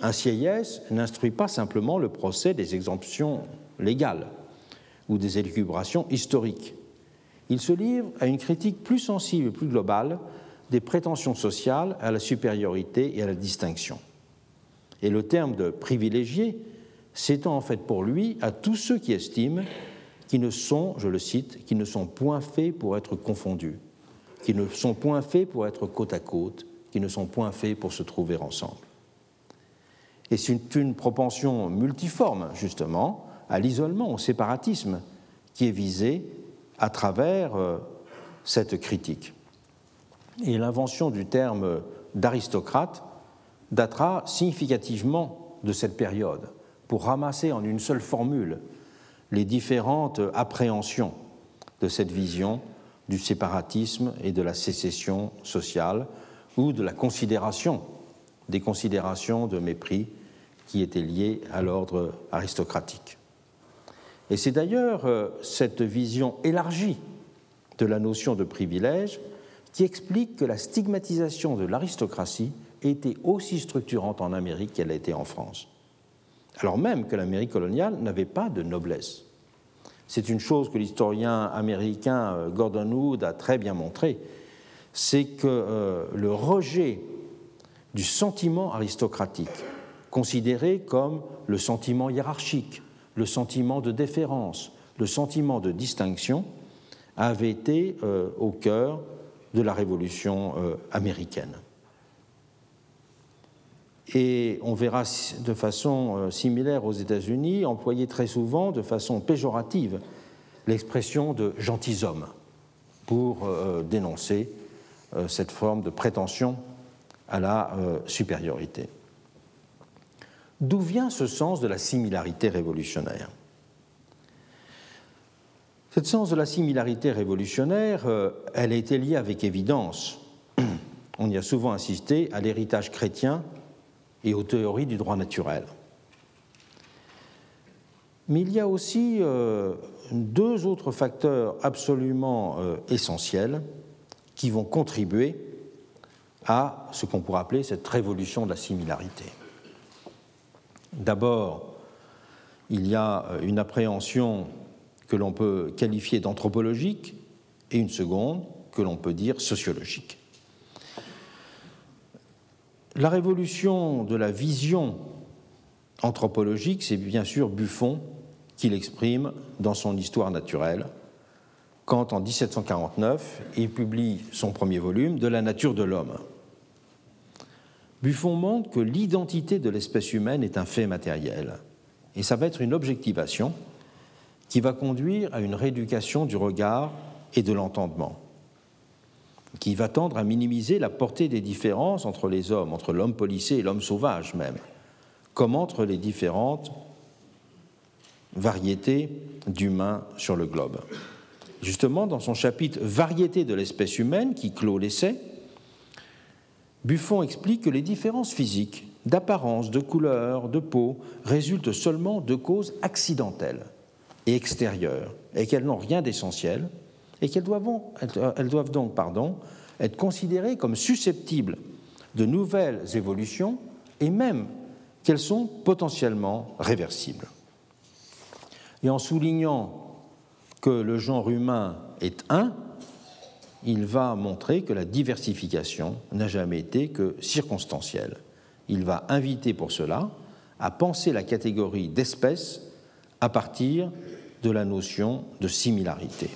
un CIS n'instruit pas simplement le procès des exemptions légales ou des élucubrations historiques. Il se livre à une critique plus sensible et plus globale des prétentions sociales à la supériorité et à la distinction. Et le terme de privilégié s'étend en fait pour lui à tous ceux qui estiment qui ne sont, je le cite, qui ne sont point faits pour être confondus, qui ne sont point faits pour être côte à côte, qui ne sont point faits pour se trouver ensemble. Et c'est une propension multiforme, justement, à l'isolement, au séparatisme, qui est visée à travers euh, cette critique et l'invention du terme d'aristocrate datera significativement de cette période pour ramasser en une seule formule les différentes appréhensions de cette vision du séparatisme et de la sécession sociale ou de la considération, des considérations de mépris qui étaient liées à l'ordre aristocratique. Et c'est d'ailleurs euh, cette vision élargie de la notion de privilège qui explique que la stigmatisation de l'aristocratie était aussi structurante en Amérique qu'elle a été en France, alors même que l'Amérique coloniale n'avait pas de noblesse. C'est une chose que l'historien américain euh, Gordon Wood a très bien montré, c'est que euh, le rejet du sentiment aristocratique, considéré comme le sentiment hiérarchique, le sentiment de déférence, le sentiment de distinction, avait été euh, au cœur de la Révolution américaine. Et on verra de façon euh, similaire aux États-Unis employer très souvent, de façon péjorative, l'expression de gentilshommes pour euh, dénoncer cette forme de prétention à la supériorité. D'où vient ce sens de la similarité révolutionnaire? Cette sens de la similarité révolutionnaire, euh, elle a été liée avec évidence, (clears throat) on y a souvent insisté, à l'héritage chrétien et aux théories du droit naturel. Mais il y a aussi euh, deux autres facteurs absolument euh, essentiels qui vont contribuer à ce qu'on pourrait appeler cette révolution de la similarité. D'abord, il y a une appréhension que l'on peut qualifier d'anthropologique et une seconde que l'on peut dire sociologique. La révolution de la vision anthropologique, c'est bien sûr Buffon qui l'exprime dans son Histoire naturelle, quand en 1749 il publie son premier volume de la nature de l'homme. Buffon montre que l'identité de l'espèce humaine est un fait matériel, et ça va être une objectivation qui va conduire à une rééducation du regard et de l'entendement, qui va tendre à minimiser la portée des différences entre les hommes, entre l'homme policé et l'homme sauvage même, comme entre les différentes variétés d'humains sur le globe. Justement, dans son chapitre Variété de l'espèce humaine, qui clôt l'essai, Buffon explique que les différences physiques, d'apparence, de couleur, de peau, résultent seulement de causes accidentelles et extérieures, et qu'elles n'ont rien d'essentiel, et qu'elles doivent, donc pardon, être considérées comme susceptibles de nouvelles évolutions, et même qu'elles sont potentiellement réversibles. Et en soulignant que le genre humain est un, il va montrer que la diversification n'a jamais été que circonstancielle. Il va inviter pour cela à penser la catégorie d'espèces à partir de la notion de similarité.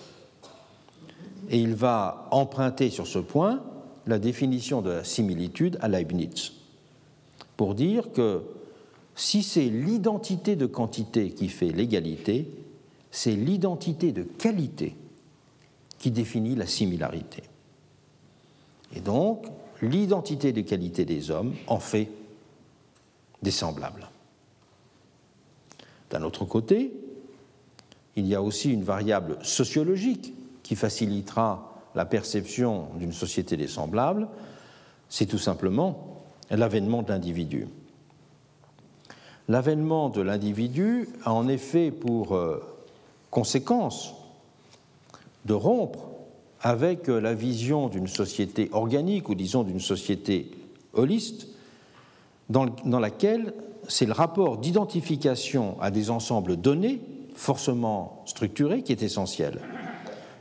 Et il va emprunter sur ce point la définition de la similitude à Leibniz, pour dire que si c'est l'identité de quantité qui fait l'égalité, c'est l'identité de qualité qui définit la similarité. Et donc, l'identité de qualité des hommes en fait des semblables. D'un autre côté, il y a aussi une variable sociologique qui facilitera la perception d'une société des semblables, c'est tout simplement l'avènement de l'individu. L'avènement de l'individu a en effet pour euh, conséquence de rompre avec la vision d'une société organique ou disons d'une société holiste dans, laquelle c'est le rapport d'identification à des ensembles donnés, forcément structurés, qui est essentiel.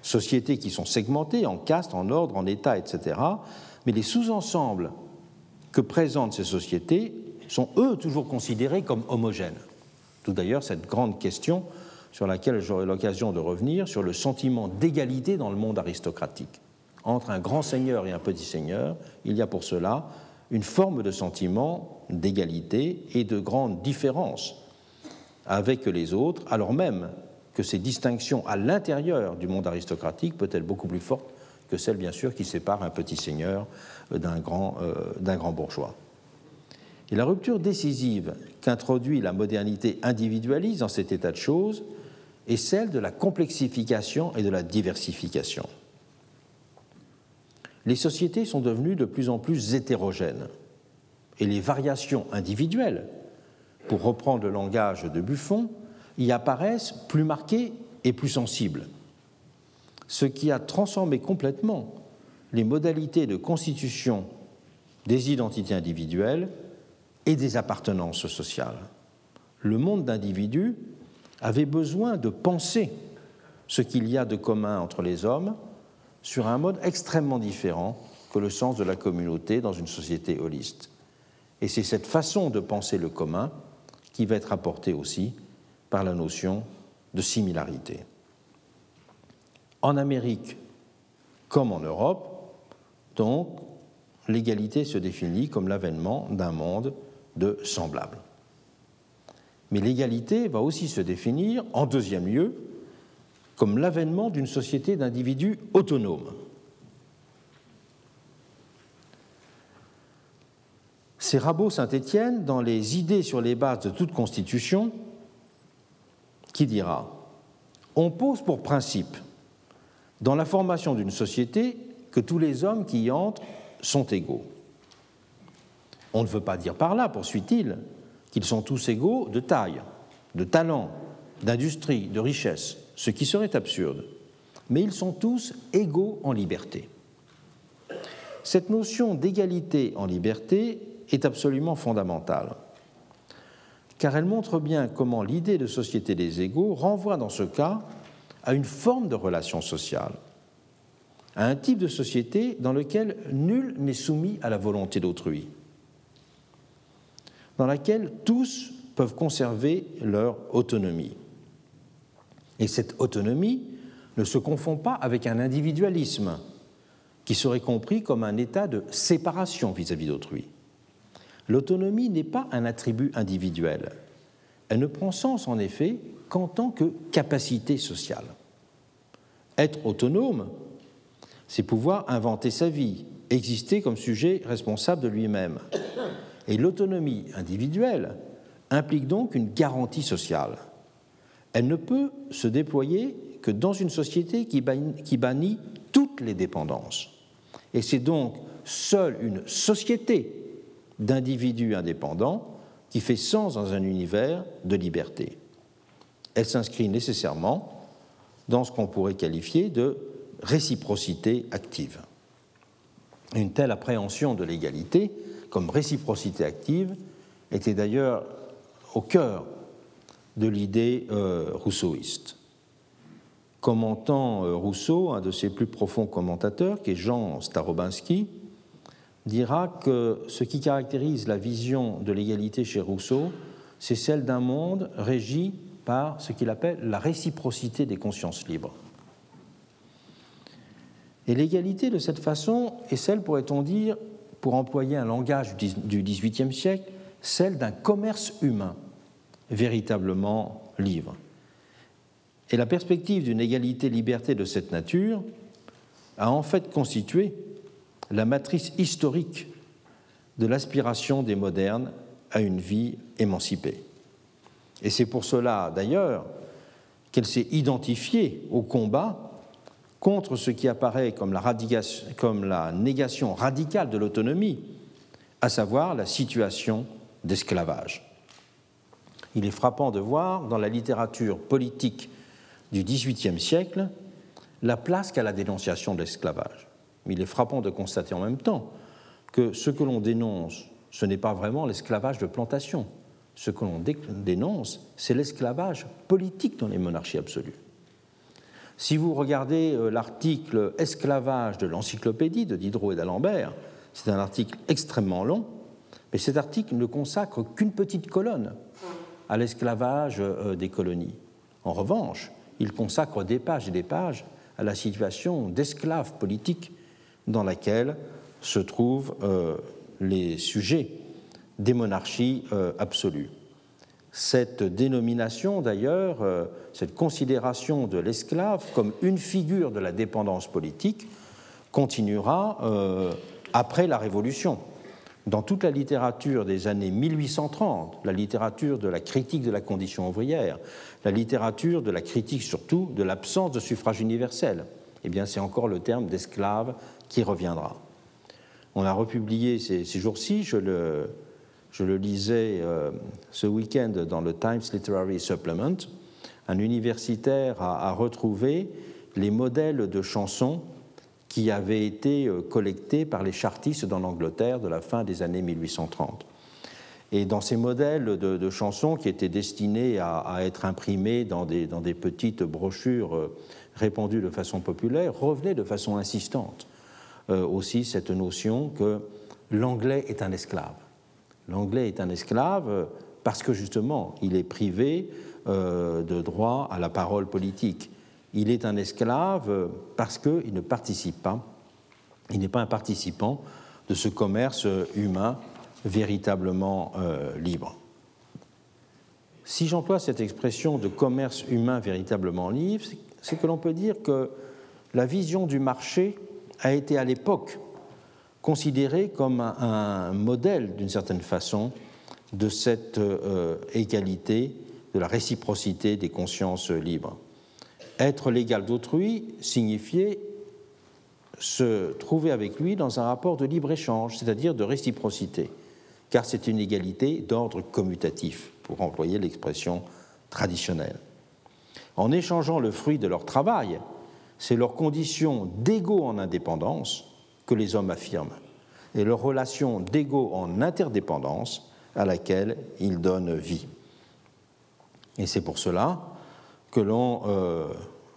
Sociétés qui sont segmentées en castes, en ordre, en états, etc. Mais les sous-ensembles que présentent ces sociétés sont, eux, toujours considérés comme homogènes. Tout d'ailleurs cette grande question sur laquelle j'aurai l'occasion de revenir, sur le sentiment d'égalité dans le monde aristocratique. Entre un grand seigneur et un petit seigneur, il y a pour cela une forme de sentiment d'égalité et de grande différence avec les autres, alors même que ces distinctions à l'intérieur du monde aristocratique peuvent être beaucoup plus fortes que celles, bien sûr, qui séparent un petit seigneur d'un grand, euh, grand bourgeois. Et la rupture décisive qu'introduit la modernité individualiste dans cet état de choses, est celle de la complexification et de la diversification. Les sociétés sont devenues de plus en plus hétérogènes et les variations individuelles, pour reprendre le langage de Buffon, y apparaissent plus marquées et plus sensibles, ce qui a transformé complètement les modalités de constitution des identités individuelles et des appartenances sociales. Le monde d'individus avait besoin de penser ce qu'il y a de commun entre les hommes sur un mode extrêmement différent que le sens de la communauté dans une société holiste. Et c'est cette façon de penser le commun qui va être apportée aussi par la notion de similarité. En Amérique comme en Europe, donc, l'égalité se définit comme l'avènement d'un monde de semblables. Mais l'égalité va aussi se définir, en deuxième lieu, comme l'avènement d'une société d'individus autonomes. C'est Rabot Saint-Étienne, dans les idées sur les bases de toute constitution, qui dira On pose pour principe, dans la formation d'une société, que tous les hommes qui y entrent sont égaux. On ne veut pas dire par là, poursuit-il, qu'ils sont tous égaux de taille, de talent, d'industrie, de richesse, ce qui serait absurde. Mais ils sont tous égaux en liberté. Cette notion d'égalité en liberté est absolument fondamentale, car elle montre bien comment l'idée de société des égaux renvoie dans ce cas à une forme de relation sociale, à un type de société dans lequel nul n'est soumis à la volonté d'autrui, dans laquelle tous peuvent conserver leur autonomie. Et cette autonomie ne se confond pas avec un individualisme qui serait compris comme un état de séparation vis-à-vis d'autrui. L'autonomie n'est pas un attribut individuel. Elle ne prend sens en effet qu'en tant que capacité sociale. Être autonome, c'est pouvoir inventer sa vie, exister comme sujet responsable de lui-même. Et l'autonomie individuelle implique donc une garantie sociale. Elle ne peut se déployer que dans une société qui bannit toutes les dépendances. Et c'est donc seule une société d'individus indépendants qui fait sens dans un univers de liberté. Elle s'inscrit nécessairement dans ce qu'on pourrait qualifier de réciprocité active. Une telle appréhension de l'égalité comme réciprocité active était d'ailleurs au cœur de l'idée euh, rousseauiste. Commentant euh, Rousseau, un de ses plus profonds commentateurs, qui est Jean Starobinski, dira que ce qui caractérise la vision de l'égalité chez Rousseau, c'est celle d'un monde régi par ce qu'il appelle la réciprocité des consciences libres. Et l'égalité de cette façon est celle, pourrait-on dire, pour employer un langage du XVIIIe siècle, celle d'un commerce humain véritablement libre. Et la perspective d'une égalité-liberté de cette nature a en fait constitué la matrice historique de l'aspiration des modernes à une vie émancipée. Et c'est pour cela, d'ailleurs, qu'elle s'est identifiée au combat contre ce qui apparaît comme la, négation radicale de l'autonomie, à savoir la situation d'esclavage. Il est frappant de voir dans la littérature politique du XVIIIe siècle la place qu'a la dénonciation de l'esclavage. Mais il est frappant de constater en même temps que ce que l'on dénonce, ce n'est pas vraiment l'esclavage de plantation. Ce que l'on dénonce, c'est l'esclavage politique dans les monarchies absolues. Si vous regardez euh, l'article Esclavage de l'encyclopédie de Diderot et d'Alembert, c'est un article extrêmement long, mais cet article ne consacre qu'une petite colonne à l'esclavage euh, des colonies. En revanche, il consacre des pages et des pages à la situation d'esclaves politiques dans laquelle se trouvent euh, les sujets des monarchies euh, absolues. Cette dénomination, d'ailleurs, euh, cette considération de l'esclave comme une figure de la dépendance politique, continuera après la Révolution. Dans toute la littérature des années 1830, la littérature de la critique de la condition ouvrière, la littérature de la critique surtout de l'absence de suffrage universel, eh bien c'est encore le terme d'esclave qui reviendra. On a republié ces, jours-ci, je le, lisais euh, ce week-end dans le Times Literary Supplement, un universitaire a, retrouvé les modèles de chansons qui avaient été euh, collectés par les chartistes dans l'Angleterre de la fin des années 1830. Et dans ces modèles de, chansons qui étaient destinés à, être imprimés dans des, petites brochures euh, répandues de façon populaire, revenait de façon insistante aussi cette notion que l'anglais est un esclave. L'anglais est un esclave euh, parce que justement, il est privé euh, de droit à la parole politique. Il est un esclave parce qu'il ne participe pas, il n'est pas un participant de ce commerce humain véritablement libre. Si j'emploie cette expression de commerce humain véritablement libre, c'est que l'on peut dire que la vision du marché a été à l'époque considéré comme un, modèle, d'une certaine façon, de cette euh, égalité, de la réciprocité des consciences libres. Être l'égal d'autrui signifiait se trouver avec lui dans un rapport de libre-échange, c'est-à-dire de réciprocité, car c'est une égalité d'ordre commutatif, pour employer l'expression traditionnelle. En échangeant le fruit de leur travail, c'est leur condition d'égaux en indépendance que les hommes affirment, et leur relation d'égaux en interdépendance à laquelle ils donnent vie. Et c'est pour cela que l'on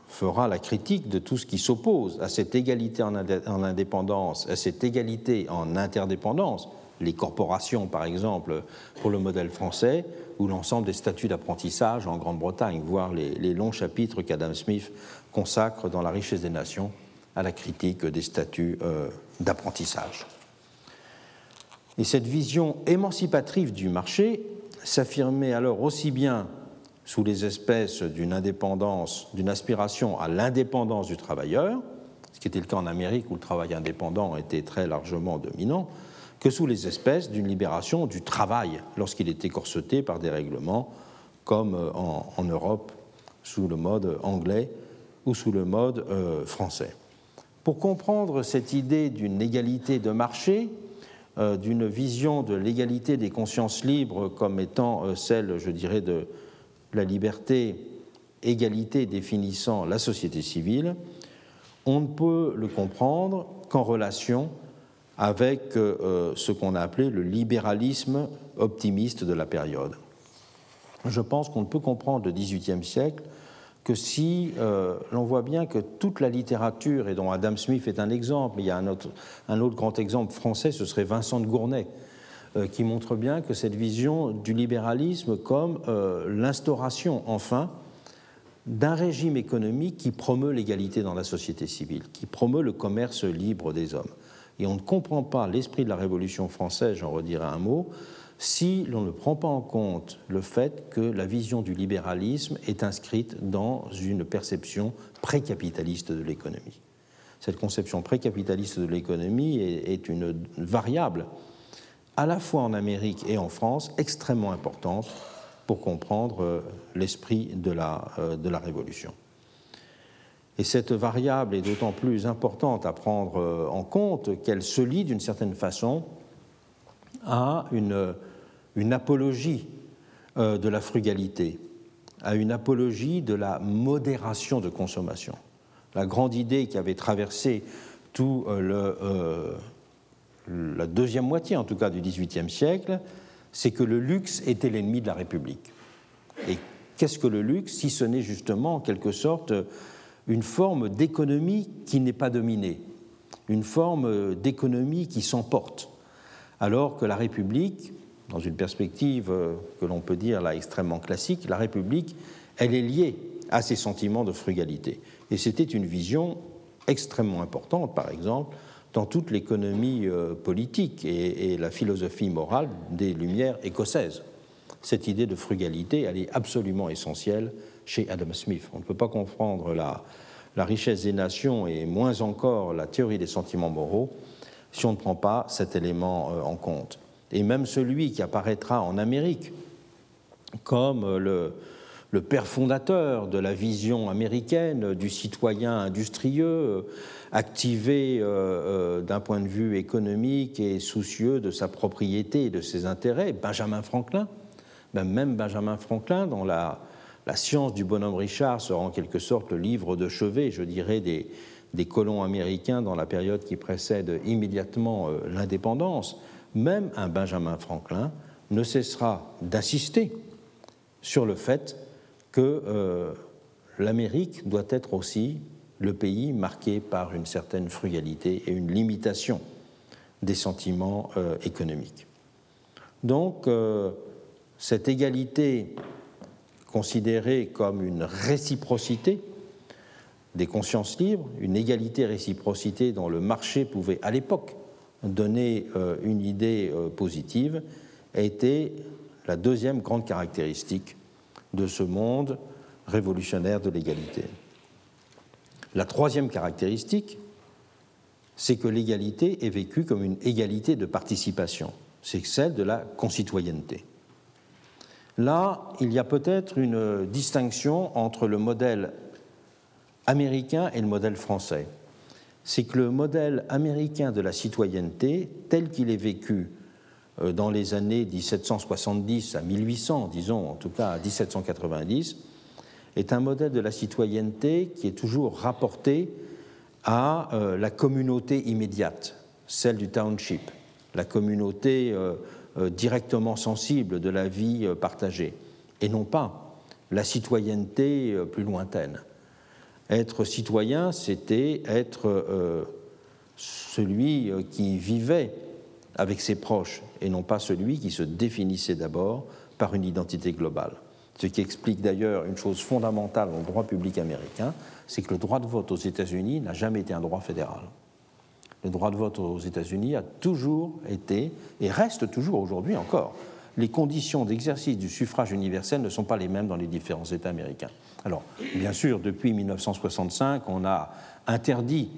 fera la critique de tout ce qui s'oppose à cette égalité en indépendance, à cette égalité en interdépendance, les corporations par exemple pour le modèle français, ou l'ensemble des statuts d'apprentissage en Grande-Bretagne, voire les, longs chapitres qu'Adam Smith consacre dans La richesse des nations à la critique des statuts euh, d'apprentissage. Et cette vision émancipatrice du marché s'affirmait alors aussi bien sous les espèces d'une indépendance, d'une aspiration à l'indépendance du travailleur, ce qui était le cas en Amérique où le travail indépendant était très largement dominant, que sous les espèces d'une libération du travail lorsqu'il était corseté par des règlements comme euh, en, Europe sous le mode anglais ou sous le mode euh, français. Pour comprendre cette idée d'une égalité de marché, euh, d'une vision de l'égalité des consciences libres comme étant celle, je dirais, de la liberté, égalité définissant la société civile, on ne peut le comprendre qu'en relation avec euh, ce qu'on a appelé le libéralisme optimiste de la période. Je pense qu'on ne peut comprendre le XVIIIe siècle que si euh, l'on voit bien que toute la littérature, et dont Adam Smith est un exemple, mais il y a un autre, un autre grand exemple français, ce serait Vincent de Gournay, euh, qui montre bien que cette vision du libéralisme comme l'instauration, enfin, d'un régime économique qui promeut l'égalité dans la société civile, qui promeut le commerce libre des hommes. Et on ne comprend pas l'esprit de la Révolution française, j'en redirai un mot, si l'on ne prend pas en compte le fait que la vision du libéralisme est inscrite dans une perception précapitaliste de l'économie. Cette conception précapitaliste de l'économie est une variable, à la fois en Amérique et en France, extrêmement importante pour comprendre euh, l'esprit de la, euh, de la Révolution. Et cette variable est d'autant plus importante à prendre euh, en compte qu'elle se lie d'une certaine façon à une, apologie euh, de la frugalité, à une apologie de la modération de consommation. La grande idée qui avait traversé tout euh, le, la deuxième moitié, en tout cas, du XVIIIe siècle, c'est que le luxe était l'ennemi de la République. Et qu'est-ce que le luxe, si ce n'est justement, en quelque sorte, une forme d'économie qui n'est pas dominée, une forme d'économie qui s'emporte, alors que la République, dans une perspective euh, que l'on peut dire là extrêmement classique, la République, elle est liée à ces sentiments de frugalité. Et c'était une vision extrêmement importante, par exemple, dans toute l'économie euh, politique et, la philosophie morale des Lumières écossaises. Cette idée de frugalité, elle est absolument essentielle chez Adam Smith. On ne peut pas comprendre la, la richesse des nations et moins encore la théorie des sentiments moraux si on ne prend pas cet élément euh, en compte. Et même celui qui apparaîtra en Amérique comme euh, le, père fondateur de la vision américaine du citoyen industrieux, euh, activé d'un point de vue économique et soucieux de sa propriété et de ses intérêts, Benjamin Franklin. Ben, même Benjamin Franklin, dans la, la science du bonhomme Richard sera en quelque sorte le livre de chevet, je dirais, des, colons américains dans la période qui précède immédiatement euh, l'indépendance, même un Benjamin Franklin ne cessera d'insister sur le fait que euh, l'Amérique doit être aussi le pays marqué par une certaine frugalité et une limitation des sentiments euh, économiques. Donc, cette égalité considérée comme une réciprocité des consciences libres, une égalité-réciprocité dont le marché pouvait à l'époque donner euh, une idée euh, positive, été la deuxième grande caractéristique de ce monde révolutionnaire de l'égalité. La troisième caractéristique, c'est que l'égalité est vécue comme une égalité de participation, c'est celle de la concitoyenneté. Là, il y a peut-être une distinction entre le modèle américain et le modèle français. C'est que le modèle américain de la citoyenneté, tel qu'il est vécu euh, dans les années 1770 à 1800, disons en tout cas à 1790, est un modèle de la citoyenneté qui est toujours rapporté à euh, la communauté immédiate, celle du township, la communauté euh, directement sensible de la vie partagée, et non pas la citoyenneté plus lointaine. Être citoyen, c'était être euh, celui euh, qui vivait avec ses proches et non pas celui qui se définissait d'abord par une identité globale. Ce qui explique d'ailleurs une chose fondamentale dans le droit public américain, c'est que le droit de vote aux États-Unis n'a jamais été un droit fédéral. Le droit de vote aux États-Unis a toujours été, et reste toujours aujourd'hui encore, les conditions d'exercice du suffrage universel ne sont pas les mêmes dans les différents États américains. Alors, bien sûr, depuis 1965, on a interdit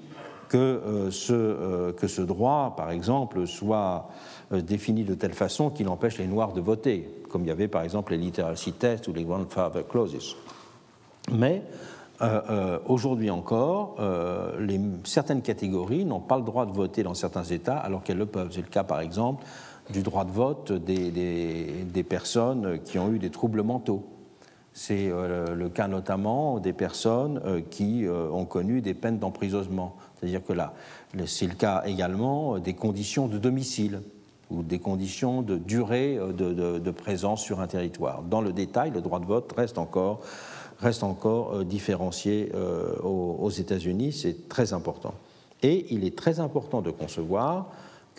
que, euh, ce, euh, que ce droit, par exemple, soit euh, défini de telle façon qu'il empêche les Noirs de voter, comme il y avait par exemple les literacy tests ou les grandfather clauses. Mais aujourd'hui encore, certaines catégories n'ont pas le droit de voter dans certains États alors qu'elles le peuvent. C'est le cas par exemple du droit de vote des, personnes qui ont eu des troubles mentaux. C'est euh, le cas notamment des personnes euh, qui euh, ont connu des peines d'emprisonnement. C'est-à-dire que là, c'est le cas également des conditions de domicile ou des conditions de durée de, présence sur un territoire. Dans le détail, le droit de vote reste encore, reste encore différencié aux États-Unis, c'est très important. Et il est très important de concevoir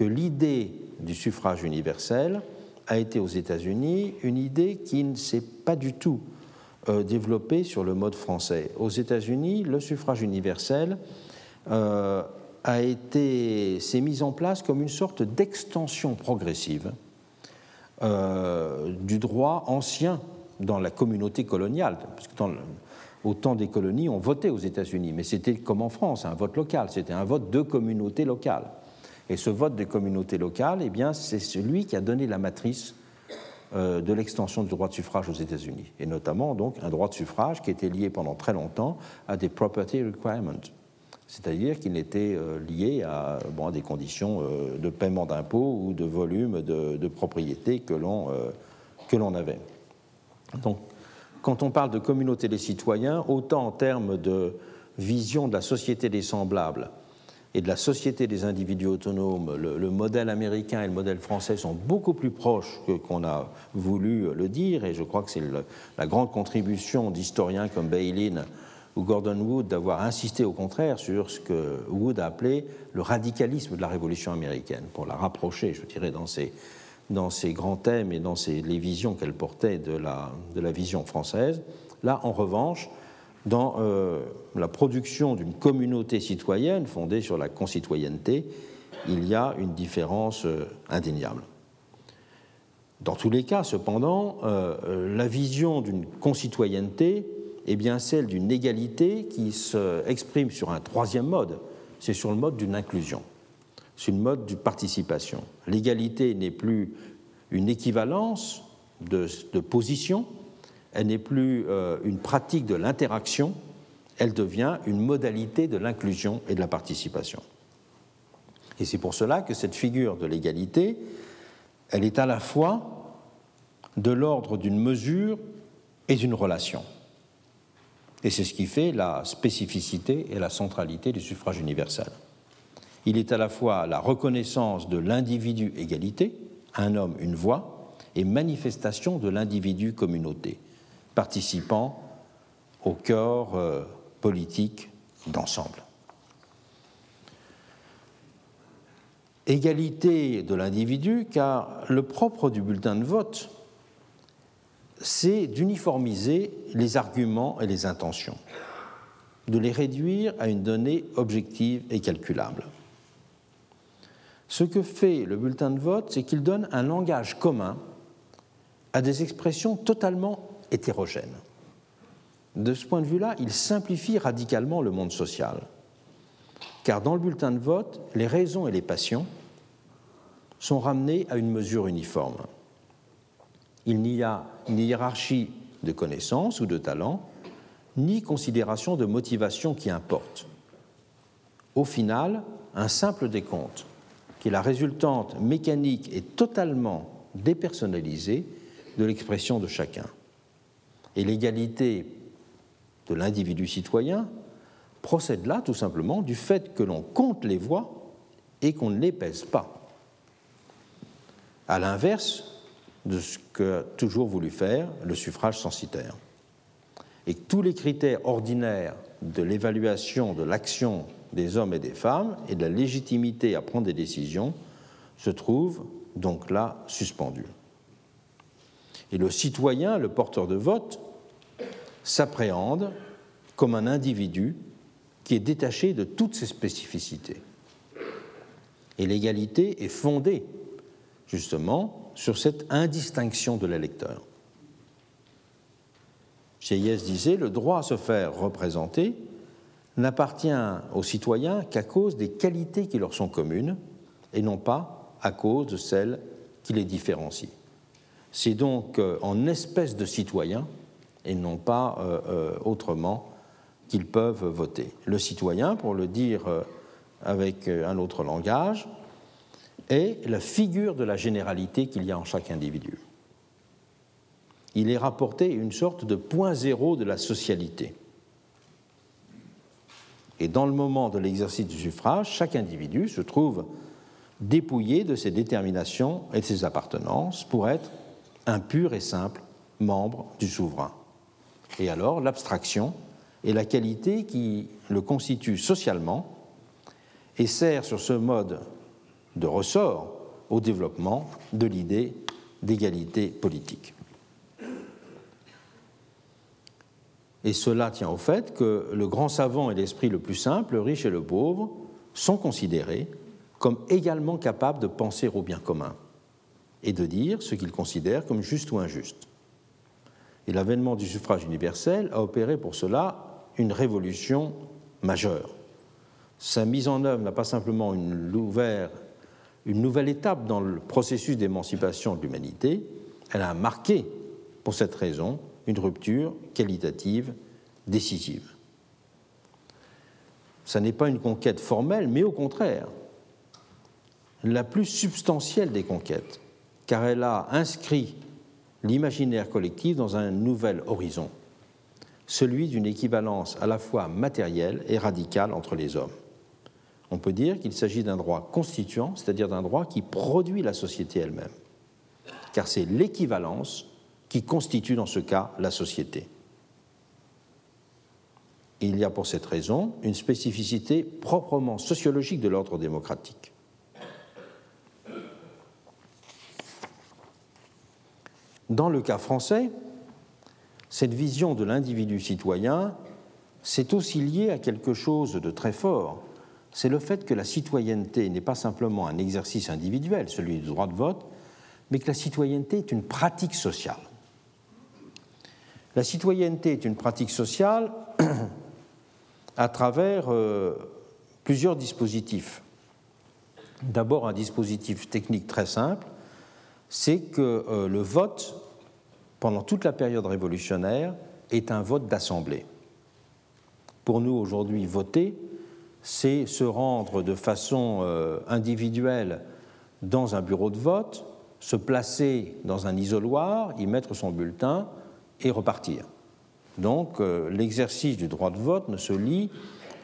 que l'idée du suffrage universel a été aux États-Unis une idée qui ne s'est pas du tout euh, développée sur le mode français. Aux États-Unis, le suffrage universel euh, a été s'est mis en place comme une sorte d'extension progressive euh, du droit ancien dans la communauté coloniale, parce que au temps des colonies, on votait aux États-Unis, mais c'était comme en France, un vote local, c'était un vote de communauté locale. Et ce vote des communautés locales, eh bien, c'est celui qui a donné la matrice euh, de l'extension du droit de suffrage aux États-Unis, et notamment donc un droit de suffrage qui était lié pendant très longtemps à des property requirements, c'est-à-dire qu'il était euh, lié à, bon, à, des conditions euh, de paiement d'impôts ou de volume de, de propriété que l'on avait. Donc, quand on parle de communauté des citoyens, autant en termes de vision de la société des semblables et de la société des individus autonomes, le, modèle américain et le modèle français sont beaucoup plus proches que qu'on a voulu le dire, et je crois que c'est la grande contribution d'historiens comme Bailyn ou Gordon Wood d'avoir insisté au contraire sur ce que Wood a appelé le radicalisme de la Révolution américaine, pour la rapprocher, je dirais, dans ses, grands thèmes et dans ses, les visions qu'elle portait de la vision française. Là, en revanche, dans euh, la production d'une communauté citoyenne fondée sur la concitoyenneté, il y a une différence euh, indéniable. Dans tous les cas, cependant, euh, la vision d'une concitoyenneté est bien celle d'une égalité qui s'exprime sur un troisième mode, c'est sur le mode d'une inclusion, c'est le mode d'une participation. L'égalité n'est plus une équivalence de, de position, elle n'est plus euh, une pratique de l'interaction, elle devient une modalité de l'inclusion et de la participation. Et c'est pour cela que cette figure de l'égalité, elle est à la fois de l'ordre d'une mesure et d'une relation. Et c'est ce qui fait la spécificité et la centralité du suffrage universel. Il est à la fois la reconnaissance de l'individu égalité, un homme, une voix, et manifestation de l'individu communauté participant au corps euh, politique d'ensemble. Égalité de l'individu, car le propre du bulletin de vote, c'est d'uniformiser les arguments et les intentions, de les réduire à une donnée objective et calculable. Ce que fait le bulletin de vote, c'est qu'il donne un langage commun à des expressions totalement hétérogène. De ce point de vue-là, il simplifie radicalement le monde social. Car dans le bulletin de vote, les raisons et les passions sont ramenées à une mesure uniforme. Il n'y a ni hiérarchie de connaissances ou de talents, ni considération de motivation qui importe. Au final, un simple décompte, qui est la résultante mécanique et totalement dépersonnalisée de l'expression de chacun. Et l'égalité de l'individu citoyen procède là tout simplement du fait que l'on compte les voix et qu'on ne les pèse pas. À l'inverse de ce qu'a toujours voulu faire le suffrage censitaire. et tous les critères ordinaires de l'évaluation de l'action des hommes et des femmes et de la légitimité à prendre des décisions se trouvent donc là suspendus. Et le citoyen, le porteur de vote, s'appréhende comme un individu qui est détaché de toutes ses spécificités. Et l'égalité est fondée justement sur cette indistinction de l'électeur. Cheyès disait le droit à se faire représenter n'appartient aux citoyens qu'à cause des qualités qui leur sont communes et non pas à cause de celles qui les différencient. C'est donc euh, en espèce de citoyens et non pas euh, euh, autrement qu'ils peuvent voter. Le citoyen, pour le dire avec un autre langage, est la figure de la généralité qu'il y a en chaque individu. Il est rapporté une sorte de point zéro de la socialité. Et dans le moment de l'exercice du suffrage, chaque individu se trouve dépouillé de ses déterminations et de ses appartenances pour être un pur et simple membre du souverain. Et alors l'abstraction est la qualité qui le constitue socialement et sert sur ce mode de ressort au développement de l'idée d'égalité politique. Et cela tient au fait que le grand savant et l'esprit le plus simple, le riche et le pauvre, sont considérés comme également capables de penser au bien commun et de dire ce qu'ils considèrent comme juste ou injuste. Et l'avènement du suffrage universel a opéré pour cela une révolution majeure. Sa mise en œuvre n'a pas simplement une, une nouvelle étape dans le processus d'émancipation de l'humanité, elle a marqué, pour cette raison, une rupture qualitative décisive. Ce n'est pas une conquête formelle, mais au contraire, la plus substantielle des conquêtes, car elle a inscrit l'imaginaire collectif dans un nouvel horizon, celui d'une équivalence à la fois matérielle et radicale entre les hommes. On peut dire qu'il s'agit d'un droit constituant, c'est-à-dire d'un droit qui produit la société elle-même, car c'est l'équivalence qui constitue dans ce cas la société. il y a pour cette raison une spécificité proprement sociologique de l'ordre démocratique. Dans le cas français, cette vision de l'individu citoyen, c'est aussi lié à quelque chose de très fort. C'est le fait que la citoyenneté n'est pas simplement un exercice individuel, celui du droit de vote, mais que la citoyenneté est une pratique sociale. La citoyenneté est une pratique sociale (clears throat) à travers euh, plusieurs dispositifs. D'abord, un dispositif technique très simple, c'est que euh, le vote, pendant toute la période révolutionnaire, est un vote d'assemblée. Pour nous, aujourd'hui, voter, c'est se rendre de façon euh, individuelle dans un bureau de vote, se placer dans un isoloir, y mettre son bulletin, et repartir. Donc euh, l'exercice du droit de vote ne se lie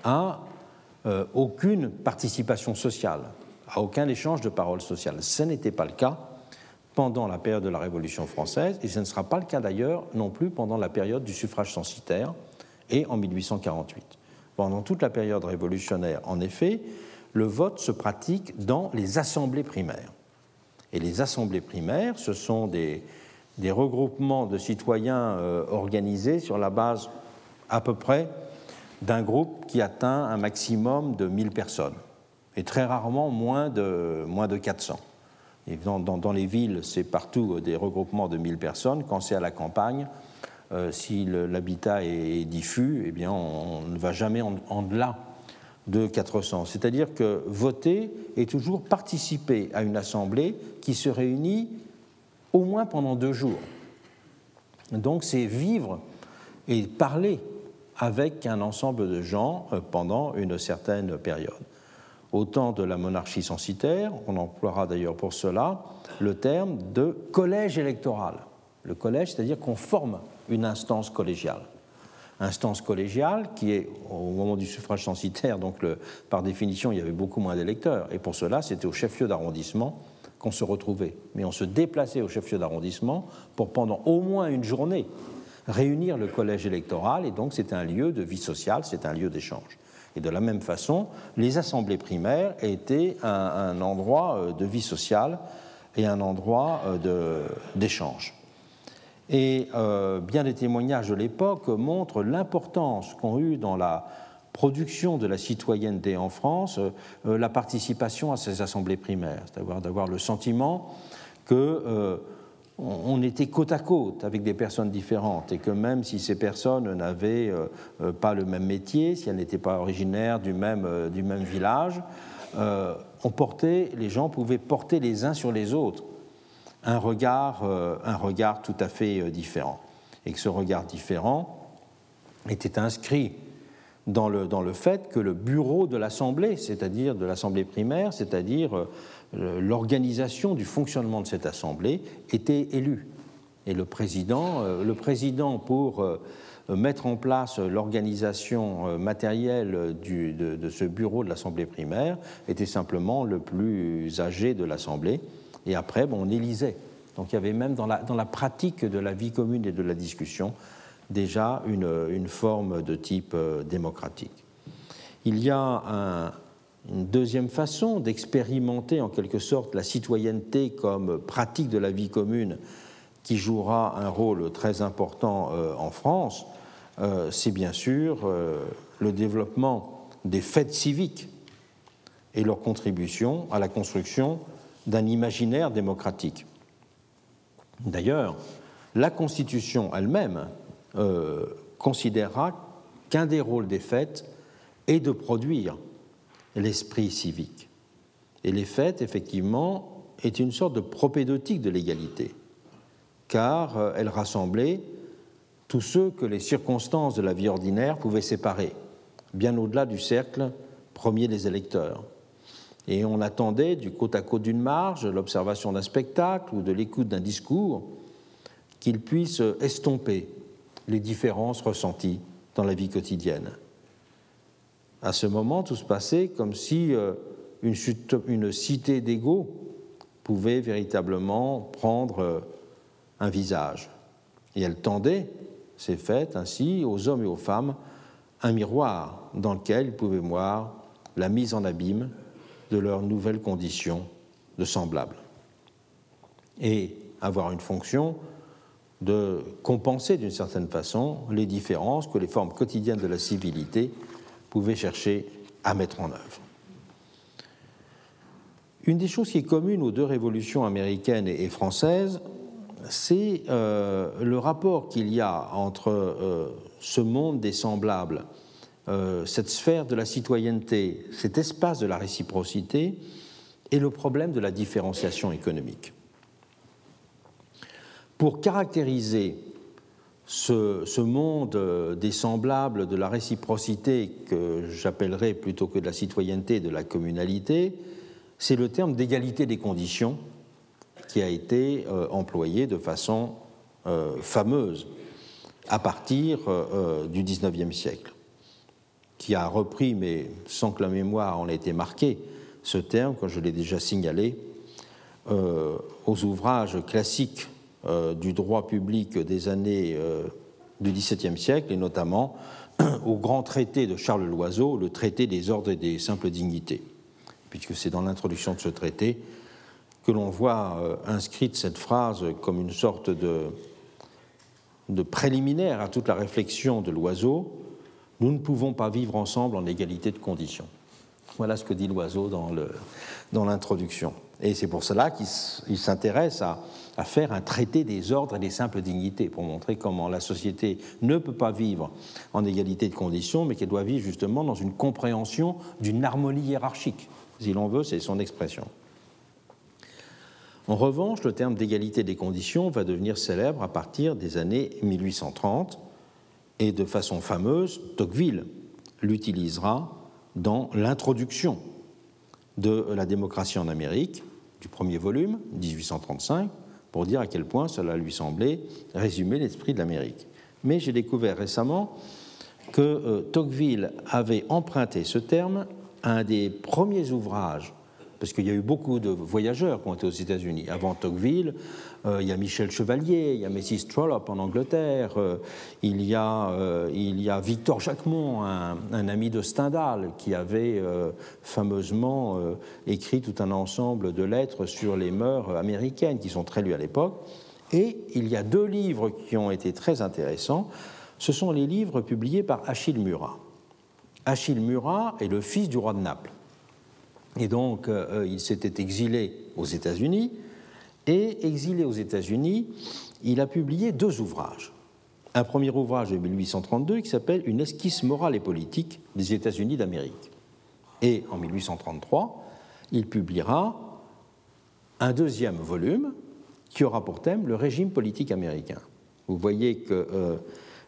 à euh, aucune participation sociale, à aucun échange de paroles sociales. Ce n'était pas le cas pendant la période de la Révolution française, et ce ne sera pas le cas d'ailleurs non plus pendant la période du suffrage censitaire et en 1848. Pendant toute la période révolutionnaire, en effet, le vote se pratique dans les assemblées primaires. Et les assemblées primaires, ce sont des, regroupements de citoyens euh, organisés sur la base à peu près d'un groupe qui atteint un maximum de 1000 personnes, et très rarement moins de, moins de 400. Dans, les villes, c'est partout des regroupements de 1000 personnes. Quand c'est à la campagne, euh, si l'habitat est, diffus, eh bien, on, ne va jamais en, en delà de 400. C'est-à-dire que voter est toujours participer à une assemblée qui se réunit au moins pendant deux jours. Donc c'est vivre et parler avec un ensemble de gens euh, pendant une certaine période. Au temps de la monarchie censitaire, on emploiera d'ailleurs pour cela le terme de collège électoral. Le collège, c'est-à-dire qu'on forme une instance collégiale. Instance collégiale qui est, au moment du suffrage censitaire, donc par définition, il y avait beaucoup moins d'électeurs. Et pour cela, c'était au chef-lieu d'arrondissement se retrouvait, mais on se déplaçait au chef-lieu d'arrondissement pour pendant au moins une journée réunir le collège électoral, et donc c'est un lieu de vie sociale, c'est un lieu d'échange. Et de la même façon, les assemblées primaires étaient un, endroit euh, de vie sociale et un endroit euh, d'échange. Et euh, bien des témoignages de l'époque montrent l'importance qu'ont eu dans la production de la citoyenneté en France la participation à ces assemblées primaires, c'est-à-dire d'avoir le sentiment que on était côte à côte avec des personnes différentes et que même si ces personnes n'avaient euh, euh, pas le même métier, si elles n'étaient pas originaires du même, euh, du même village, on portait, les gens pouvaient porter les uns sur les autres un regard, un regard tout à fait différent. Et que ce regard différent était inscrit dans le, dans le fait que le bureau de l'Assemblée, c'est-à-dire de l'Assemblée primaire, c'est-à-dire l'organisation du fonctionnement de cette Assemblée était élue. Et le président, euh, le président pour euh, mettre en place l'organisation euh, matérielle de, ce bureau de l'Assemblée primaire était simplement le plus âgé de l'Assemblée. Et après, bon, on élisait. Donc il y avait même dans la, pratique de la vie commune et de la discussion déjà une, une forme de type démocratique. Il y a un, une deuxième façon d'expérimenter en quelque sorte la citoyenneté comme pratique de la vie commune qui jouera un rôle très important euh, en France, euh, c'est bien sûr euh, le développement des fêtes civiques et leur contribution à la construction d'un imaginaire démocratique. D'ailleurs, la Constitution elle-même considérera qu'un des rôles des fêtes est de produire l'esprit civique. Et les fêtes, effectivement, est une sorte de propédotique de l'égalité, car euh, elles rassemblaient tous ceux que les circonstances de la vie ordinaire pouvaient séparer, bien au-delà du cercle premier des électeurs. Et on attendait du côte à côte d'une marge, l'observation d'un spectacle ou de l'écoute d'un discours, qu'ils puissent estomper les différences ressenties dans la vie quotidienne à ce moment, tout se passait comme si euh, une, cité d'égaux pouvait véritablement prendre euh, un visage. Et elle tendait, ces fêtes, ainsi, aux hommes et aux femmes, un miroir dans lequel ils pouvaient voir la mise en abîme de leurs nouvelles conditions de semblables. Et avoir une fonction de compenser d'une certaine façon les différences que les formes quotidiennes de la civilité pouvait chercher à mettre en œuvre. Une des choses qui est commune aux deux révolutions américaines et françaises, c'est euh, le rapport qu'il y a entre euh, ce monde des semblables, euh, cette sphère de la citoyenneté, cet espace de la réciprocité, et le problème de la différenciation économique. Pour caractériser ce, monde des semblables, de la réciprocité que j'appellerais plutôt que de la citoyenneté, de la communalité, c'est le terme d'égalité des conditions qui a été euh, employé de façon euh, fameuse à partir euh, du XIXe siècle, qui a repris, mais sans que la mémoire en ait été marquée, ce terme, comme je l'ai déjà signalé, aux ouvrages classiques euh, du droit public des années euh, du XVIIe siècle, et notamment (clears throat) au grand traité de Charles Loiseau, le traité des ordres et des simples dignités, puisque c'est dans l'introduction de ce traité que l'on voit euh, inscrite cette phrase comme une sorte de préliminaire à toute la réflexion de Loiseau, nous ne pouvons pas vivre ensemble en égalité de conditions. Voilà ce que dit Loiseau dans l'introduction. Et c'est pour cela qu'il s'intéresse à, à faire un traité des ordres et des simples dignités pour montrer comment la société ne peut pas vivre en égalité de conditions, mais qu'elle doit vivre justement dans une compréhension d'une harmonie hiérarchique. Si l'on veut, c'est son expression. En revanche, le terme d'égalité des conditions va devenir célèbre à partir des années 1830 et de façon fameuse, Tocqueville l'utilisera dans l'introduction de la démocratie en Amérique du premier volume, 1835, pour dire à quel point cela lui semblait résumer l'esprit de l'Amérique. Mais j'ai découvert récemment que euh, Tocqueville avait emprunté ce terme à un des premiers ouvrages parce qu'il y a eu beaucoup de voyageurs qui ont été aux États-Unis. Avant Tocqueville, euh, il y a Michel Chevalier, il y a Mrs. Trollope en Angleterre, euh, il, y a, euh, il y a Victor Jacquemont, un, un ami de Stendhal, qui avait fameusement écrit tout un ensemble de lettres sur les mœurs américaines, qui sont très lues à l'époque. Et il y a deux livres qui ont été très intéressants. Ce sont les livres publiés par Achille Murat. Achille Murat est le fils du roi de Naples. Et donc, euh, il s'était exilé aux États-Unis. Et exilé aux États-Unis, il a publié deux ouvrages. Un premier ouvrage de 1832 qui s'appelle Une esquisse morale et politique des États-Unis d'Amérique. Et en 1833, il publiera un deuxième volume qui aura pour thème le régime politique américain. Vous voyez que euh,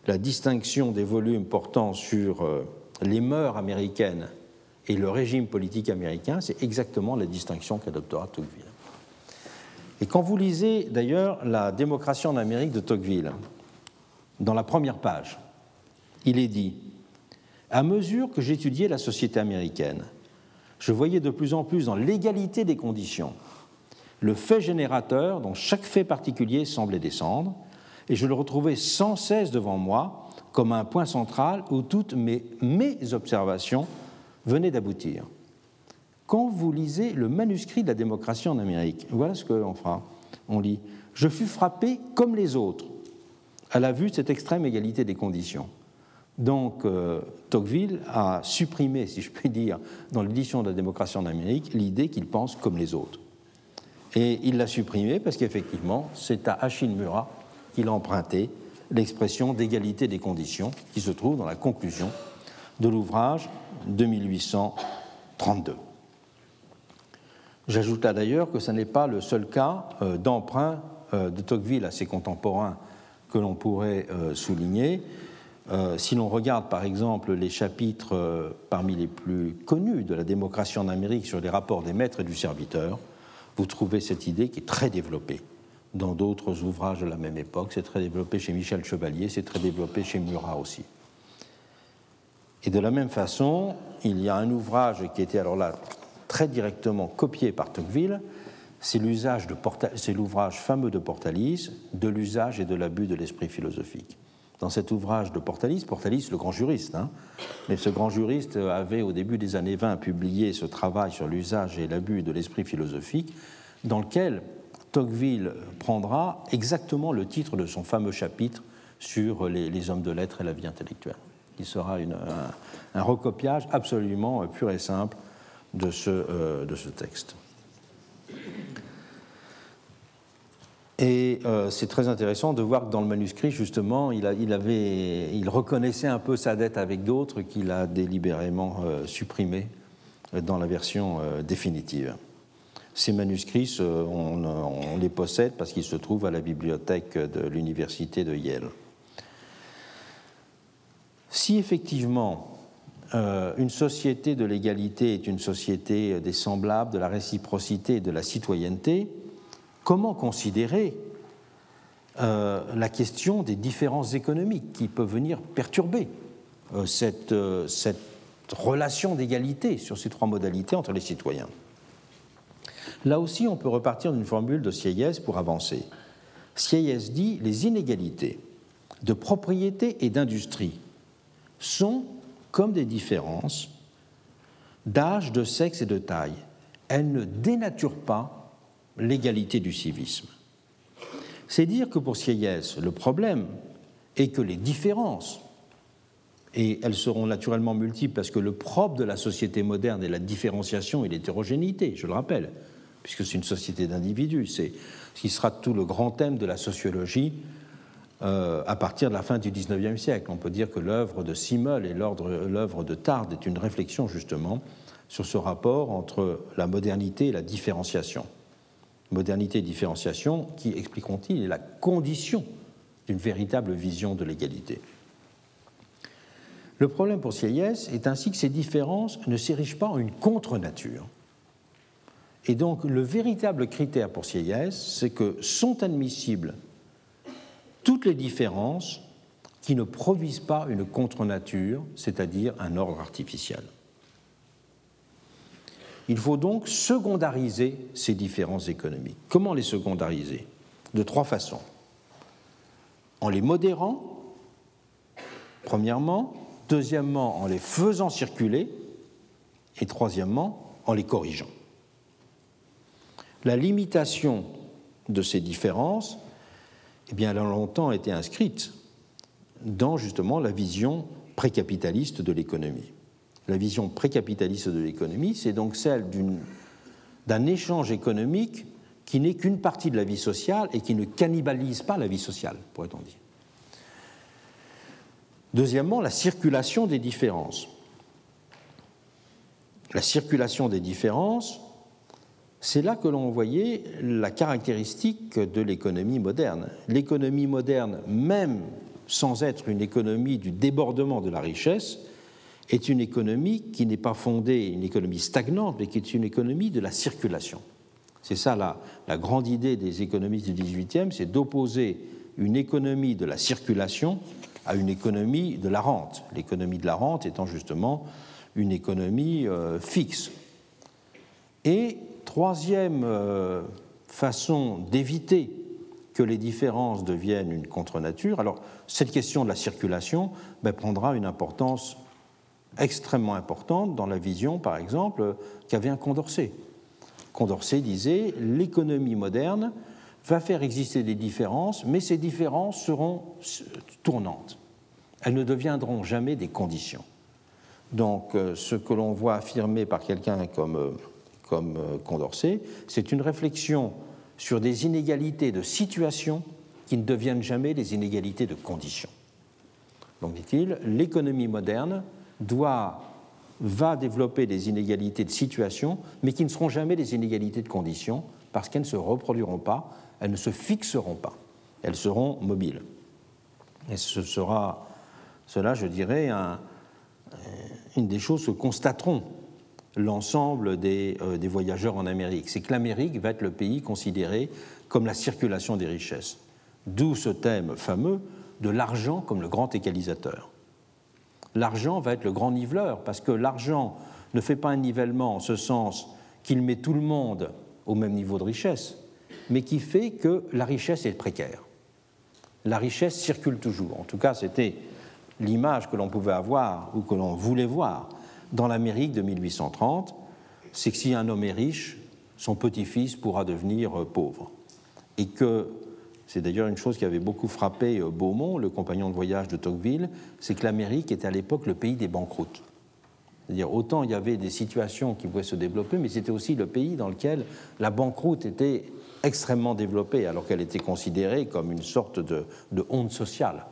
la distinction des volumes portant sur euh, les mœurs américaines et le régime politique américain, c'est exactement la distinction qu'adoptera Tocqueville. Et quand vous lisez d'ailleurs la démocratie en Amérique de Tocqueville, dans la première page, il est dit À mesure que j'étudiais la société américaine, je voyais de plus en plus dans l'égalité des conditions le fait générateur dont chaque fait particulier semblait descendre, et je le retrouvais sans cesse devant moi comme un point central où toutes mes, mes observations venaient d'aboutir. Quand vous lisez le manuscrit de la démocratie en Amérique, voilà ce qu'on fera. On lit Je fus frappé comme les autres à la vue de cette extrême égalité des conditions. Donc, euh, Tocqueville a supprimé, si je puis dire, dans l'édition de la démocratie en Amérique, l'idée qu'il pense comme les autres. Et il l'a supprimé parce qu'effectivement, c'est à Achille Murat qu'il a emprunté l'expression d'égalité des conditions qui se trouve dans la conclusion de l'ouvrage de 1832. J'ajoute là d'ailleurs que ce n'est pas le seul cas euh, d'emprunt euh, de Tocqueville à ses contemporains que l'on pourrait euh, souligner. Si l'on regarde par exemple les chapitres parmi les plus connus de la démocratie en Amérique sur les rapports des maîtres et du serviteur, vous trouvez cette idée qui est très développée dans d'autres ouvrages de la même époque. C'est très développé chez Michel Chevalier, c'est très développé chez Murat aussi. Et de la même façon, il y a un ouvrage qui était alors là très directement copié par Tocqueville, c'est l'ouvrage fameux de Portalis, de l'usage et de l'abus de l'esprit philosophique. Dans cet ouvrage de Portalis, Portalis, le grand juriste, hein, mais ce grand juriste avait au début des années 20 publié ce travail sur l'usage et l'abus de l'esprit philosophique, dans lequel Tocqueville prendra exactement le titre de son fameux chapitre sur les, hommes de lettres et la vie intellectuelle. Il sera un, recopiage absolument pur et simple de ce, euh, de ce texte. Et euh, c'est très intéressant de voir que dans le manuscrit, justement, il, avait, il reconnaissait un peu sa dette avec d'autres qu'il a délibérément euh, supprimé dans la version euh, définitive. Ces manuscrits, on, les possède parce qu'ils se trouvent à la bibliothèque de l'université de Yale. Si effectivement une société de l'égalité est une société des semblables, de la réciprocité et de la citoyenneté, comment considérer euh, la question des différences économiques qui peuvent venir perturber euh, cette, euh, cette, relation d'égalité sur ces trois modalités entre les citoyens? Là aussi, on peut repartir d'une formule de Sieyès pour avancer. Sieyès dit les inégalités de propriété et d'industrie sont comme des différences d'âge, de sexe et de taille. Elles ne dénaturent pas l'égalité du civisme. C'est dire que pour Sieyès, le problème est que les différences, et elles seront naturellement multiples parce que le propre de la société moderne est la différenciation et l'hétérogénéité, je le rappelle, puisque c'est une société d'individus, c'est ce qui sera tout le grand thème de la sociologie euh, à partir de la fin du XIXe siècle. On peut dire que l'œuvre de Simmel et l'œuvre de Tard est une réflexion justement sur ce rapport entre la modernité et la différenciation modernité et différenciation qui, expliqueront-ils, est la condition d'une véritable vision de l'égalité. Le problème pour Sieyès est ainsi que ces différences ne s'érigent pas en une contre-nature. Et donc le véritable critère pour Sieyès, c'est que sont admissibles toutes les différences qui ne produisent pas une contre-nature, c'est-à-dire un ordre artificiel. Il faut donc secondariser ces différences économiques. Comment les secondariser? De trois façons. En les modérant, premièrement, deuxièmement, en les faisant circuler, et troisièmement, en les corrigeant. La limitation de ces différences, eh bien, elle a longtemps été inscrite dans justement la vision précapitaliste de l'économie. La vision précapitaliste de l'économie, c'est donc celle d'un échange économique qui n'est qu'une partie de la vie sociale et qui ne cannibalise pas la vie sociale, pourrait-on dire. Deuxièmement, la circulation des différences. La circulation des différences, c'est là que l'on voyait la caractéristique de l'économie moderne. L'économie moderne, même sans être une économie du débordement de la richesse, est une économie qui n'est pas fondée, une économie stagnante, mais qui est une économie de la circulation. C'est ça la, la grande idée des économistes du XVIIIe, c'est d'opposer une économie de la circulation à une économie de la rente. L'économie de la rente étant justement une économie euh, fixe. Et troisième euh, façon d'éviter que les différences deviennent une contre-nature, alors cette question de la circulation ben, prendra une importance extrêmement importante dans la vision, par exemple, qu'avait un Condorcet. Condorcet disait l'économie moderne va faire exister des différences, mais ces différences seront tournantes. Elles ne deviendront jamais des conditions. Donc, euh, ce que l'on voit affirmé par quelqu'un comme, euh, comme euh, Condorcet, c'est une réflexion sur des inégalités de situation qui ne deviennent jamais des inégalités de conditions. Donc, dit-il, l'économie moderne doit, va développer des inégalités de situation, mais qui ne seront jamais des inégalités de conditions, parce qu'elles ne se reproduiront pas, elles ne se fixeront pas, elles seront mobiles. Et ce sera, cela, je dirais, une des choses que constateront l'ensemble des, euh, des, voyageurs en Amérique. C'est que l'Amérique va être le pays considéré comme la circulation des richesses. D'où ce thème fameux de l'argent comme le grand égalisateur l'argent va être le grand niveleur, parce que l'argent ne fait pas un nivellement en ce sens qu'il met tout le monde au même niveau de richesse, mais qui fait que la richesse est précaire. La richesse circule toujours. En tout cas, c'était l'image que l'on pouvait avoir ou que l'on voulait voir dans l'Amérique de 1830, c'est que si un homme est riche, son petit-fils pourra devenir pauvre. Et que c'est d'ailleurs une chose qui avait beaucoup frappé euh, Beaumont, le compagnon de voyage de Tocqueville, c'est que l'Amérique était à l'époque le pays des banqueroutes. C'est-à-dire autant il y avait des situations qui pouvaient se développer, mais c'était aussi le pays dans lequel la banqueroute était extrêmement développée, alors qu'elle était considérée comme une sorte de, honte sociale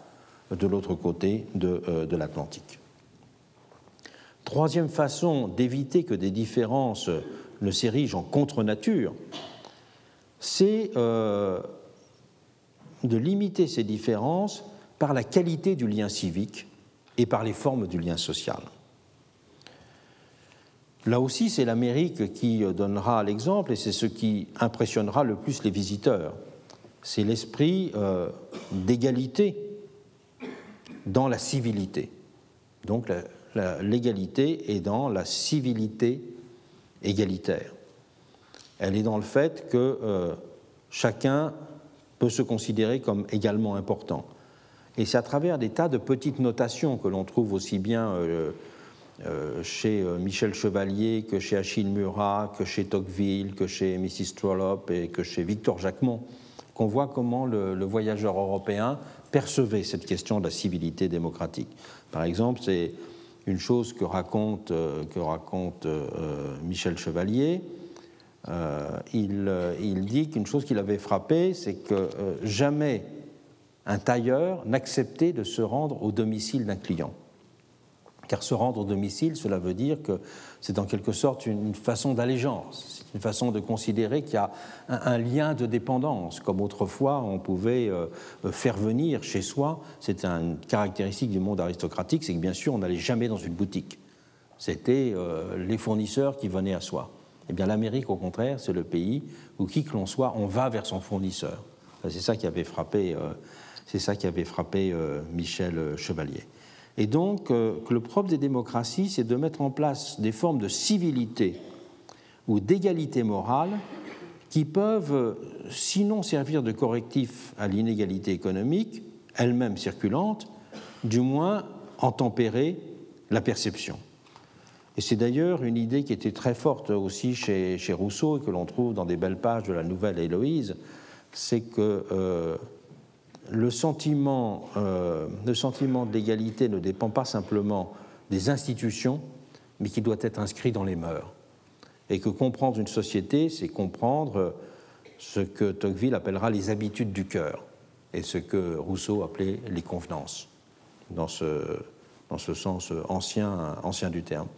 de l'autre côté de, euh, de l'Atlantique. Troisième façon d'éviter que des différences ne s'érigent en contre-nature, c'est euh, de limiter ces différences par la qualité du lien civique et par les formes du lien social. Là aussi, c'est l'Amérique qui donnera l'exemple et c'est ce qui impressionnera le plus les visiteurs. C'est l'esprit euh, d'égalité dans la civilité. Donc l'égalité est dans la civilité égalitaire. Elle est dans le fait que euh, chacun peut se considérer comme également important. Et c'est à travers des tas de petites notations que l'on trouve aussi bien euh, euh, chez Michel Chevalier que chez Achille Murat, que chez Tocqueville, que chez Mrs. Trollope et que chez Victor Jacquemont, qu'on voit comment le, voyageur européen percevait cette question de la civilité démocratique. Par exemple, c'est une chose que raconte, que raconte Michel Chevalier, euh, euh, il, dit qu'une chose qui l'avait frappé, c'est que euh, jamais un tailleur n'acceptait de se rendre au domicile d'un client. Car se rendre au domicile, cela veut dire que c'est en quelque sorte une façon d'allégeance, c'est une façon de considérer qu'il y a un, lien de dépendance, comme autrefois on pouvait faire venir chez soi. C'est une caractéristique du monde aristocratique, c'est que bien sûr on n'allait jamais dans une boutique. C'était les fournisseurs qui venaient à soi. Eh bien, l'Amérique, au contraire, c'est le pays où qui que l'on soit, on va vers son fournisseur. C'est ça qui avait frappé, euh, c'est ça qui avait frappé euh, Michel euh, Chevalier. Et donc, que le propre des démocraties, c'est de mettre en place des formes de civilité ou d'égalité morale qui peuvent, sinon servir de correctif à l'inégalité économique, elle-même circulante, du moins en tempérer la perception. Et c'est d'ailleurs une idée qui était très forte aussi chez, chez Rousseau et que l'on trouve dans des belles pages de la Nouvelle Héloïse, c'est que euh, le sentiment, euh, le sentiment de l'égalité ne dépend pas simplement des institutions, mais qui doit être inscrit dans les mœurs. Et que comprendre une société, c'est comprendre ce que Tocqueville appellera les habitudes du cœur et ce que Rousseau appelait les convenances, dans ce, dans ce sens ancien, ancien du terme.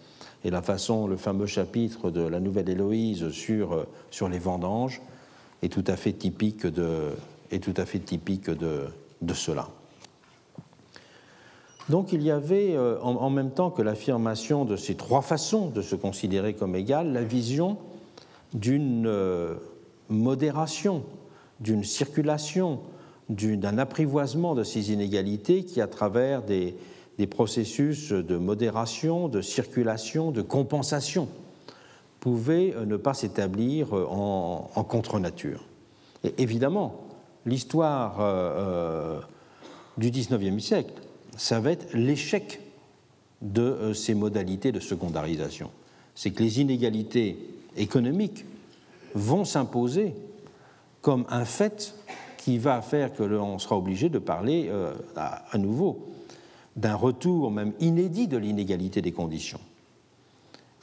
Et la façon, le fameux chapitre de la Nouvelle Héloïse sur, sur les vendanges est tout à fait typique de, est tout à fait typique de, de cela. Donc il y avait, euh, en, même temps que l'affirmation de ces trois façons de se considérer comme égal, la vision d'une euh, modération, d'une circulation, d'un apprivoisement de ces inégalités qui, à travers des, processus de modération, de circulation, de compensation, pouvaient euh, ne pas s'établir en, contre-nature. Et évidemment, l'histoire du XIXe siècle ça va être l'échec de euh, ces modalités de secondarisation. C'est que les inégalités économiques vont s'imposer comme un fait qui va faire que l'on sera obligé de parler euh, à, nouveau d'un retour même inédit de l'inégalité des conditions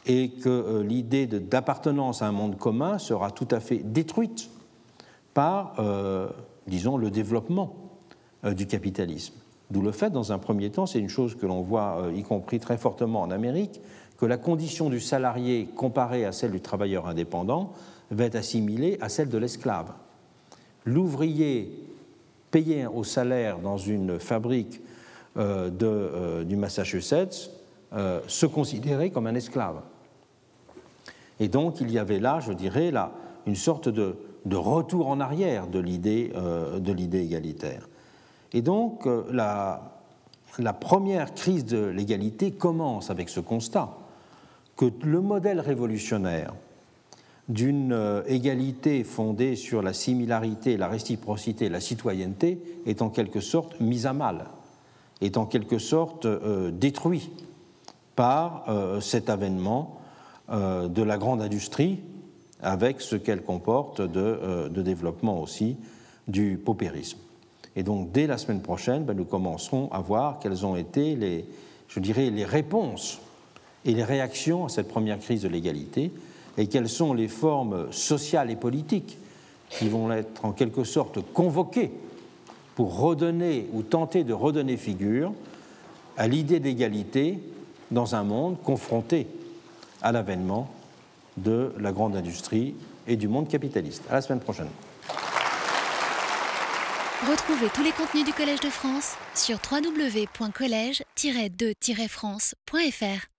et que euh, l'idée d'appartenance à un monde commun sera tout à fait détruite par, disons, le développement du capitalisme. D'où le fait, dans un premier temps, c'est une chose que l'on voit euh, y compris très fortement en Amérique, que la condition du salarié comparée à celle du travailleur indépendant va être assimilée à celle de l'esclave. L'ouvrier payé au salaire dans une fabrique euh, euh, du Massachusetts se considérait comme un esclave. Et donc il y avait là, je dirais, là, une sorte de, de retour en arrière de l'idée égalitaire. Et donc, euh, la, première crise de l'égalité commence avec ce constat que le modèle révolutionnaire d'une euh, égalité fondée sur la similarité, la réciprocité, la citoyenneté est en quelque sorte mise à mal, est en quelque sorte euh, détruit par cet avènement de la grande industrie avec ce qu'elle comporte de, de développement aussi du paupérisme. Et donc, dès la semaine prochaine, ben, nous commencerons à voir quelles ont été les, je dirais, les réponses et les réactions à cette première crise de l'égalité et quelles sont les formes sociales et politiques qui vont être en quelque sorte convoquées pour redonner ou tenter de redonner figure à l'idée d'égalité dans un monde confronté à l'avènement de la grande industrie et du monde capitaliste. À la semaine prochaine. Retrouvez tous les contenus du Collège de France sur www.colège-2-france.fr.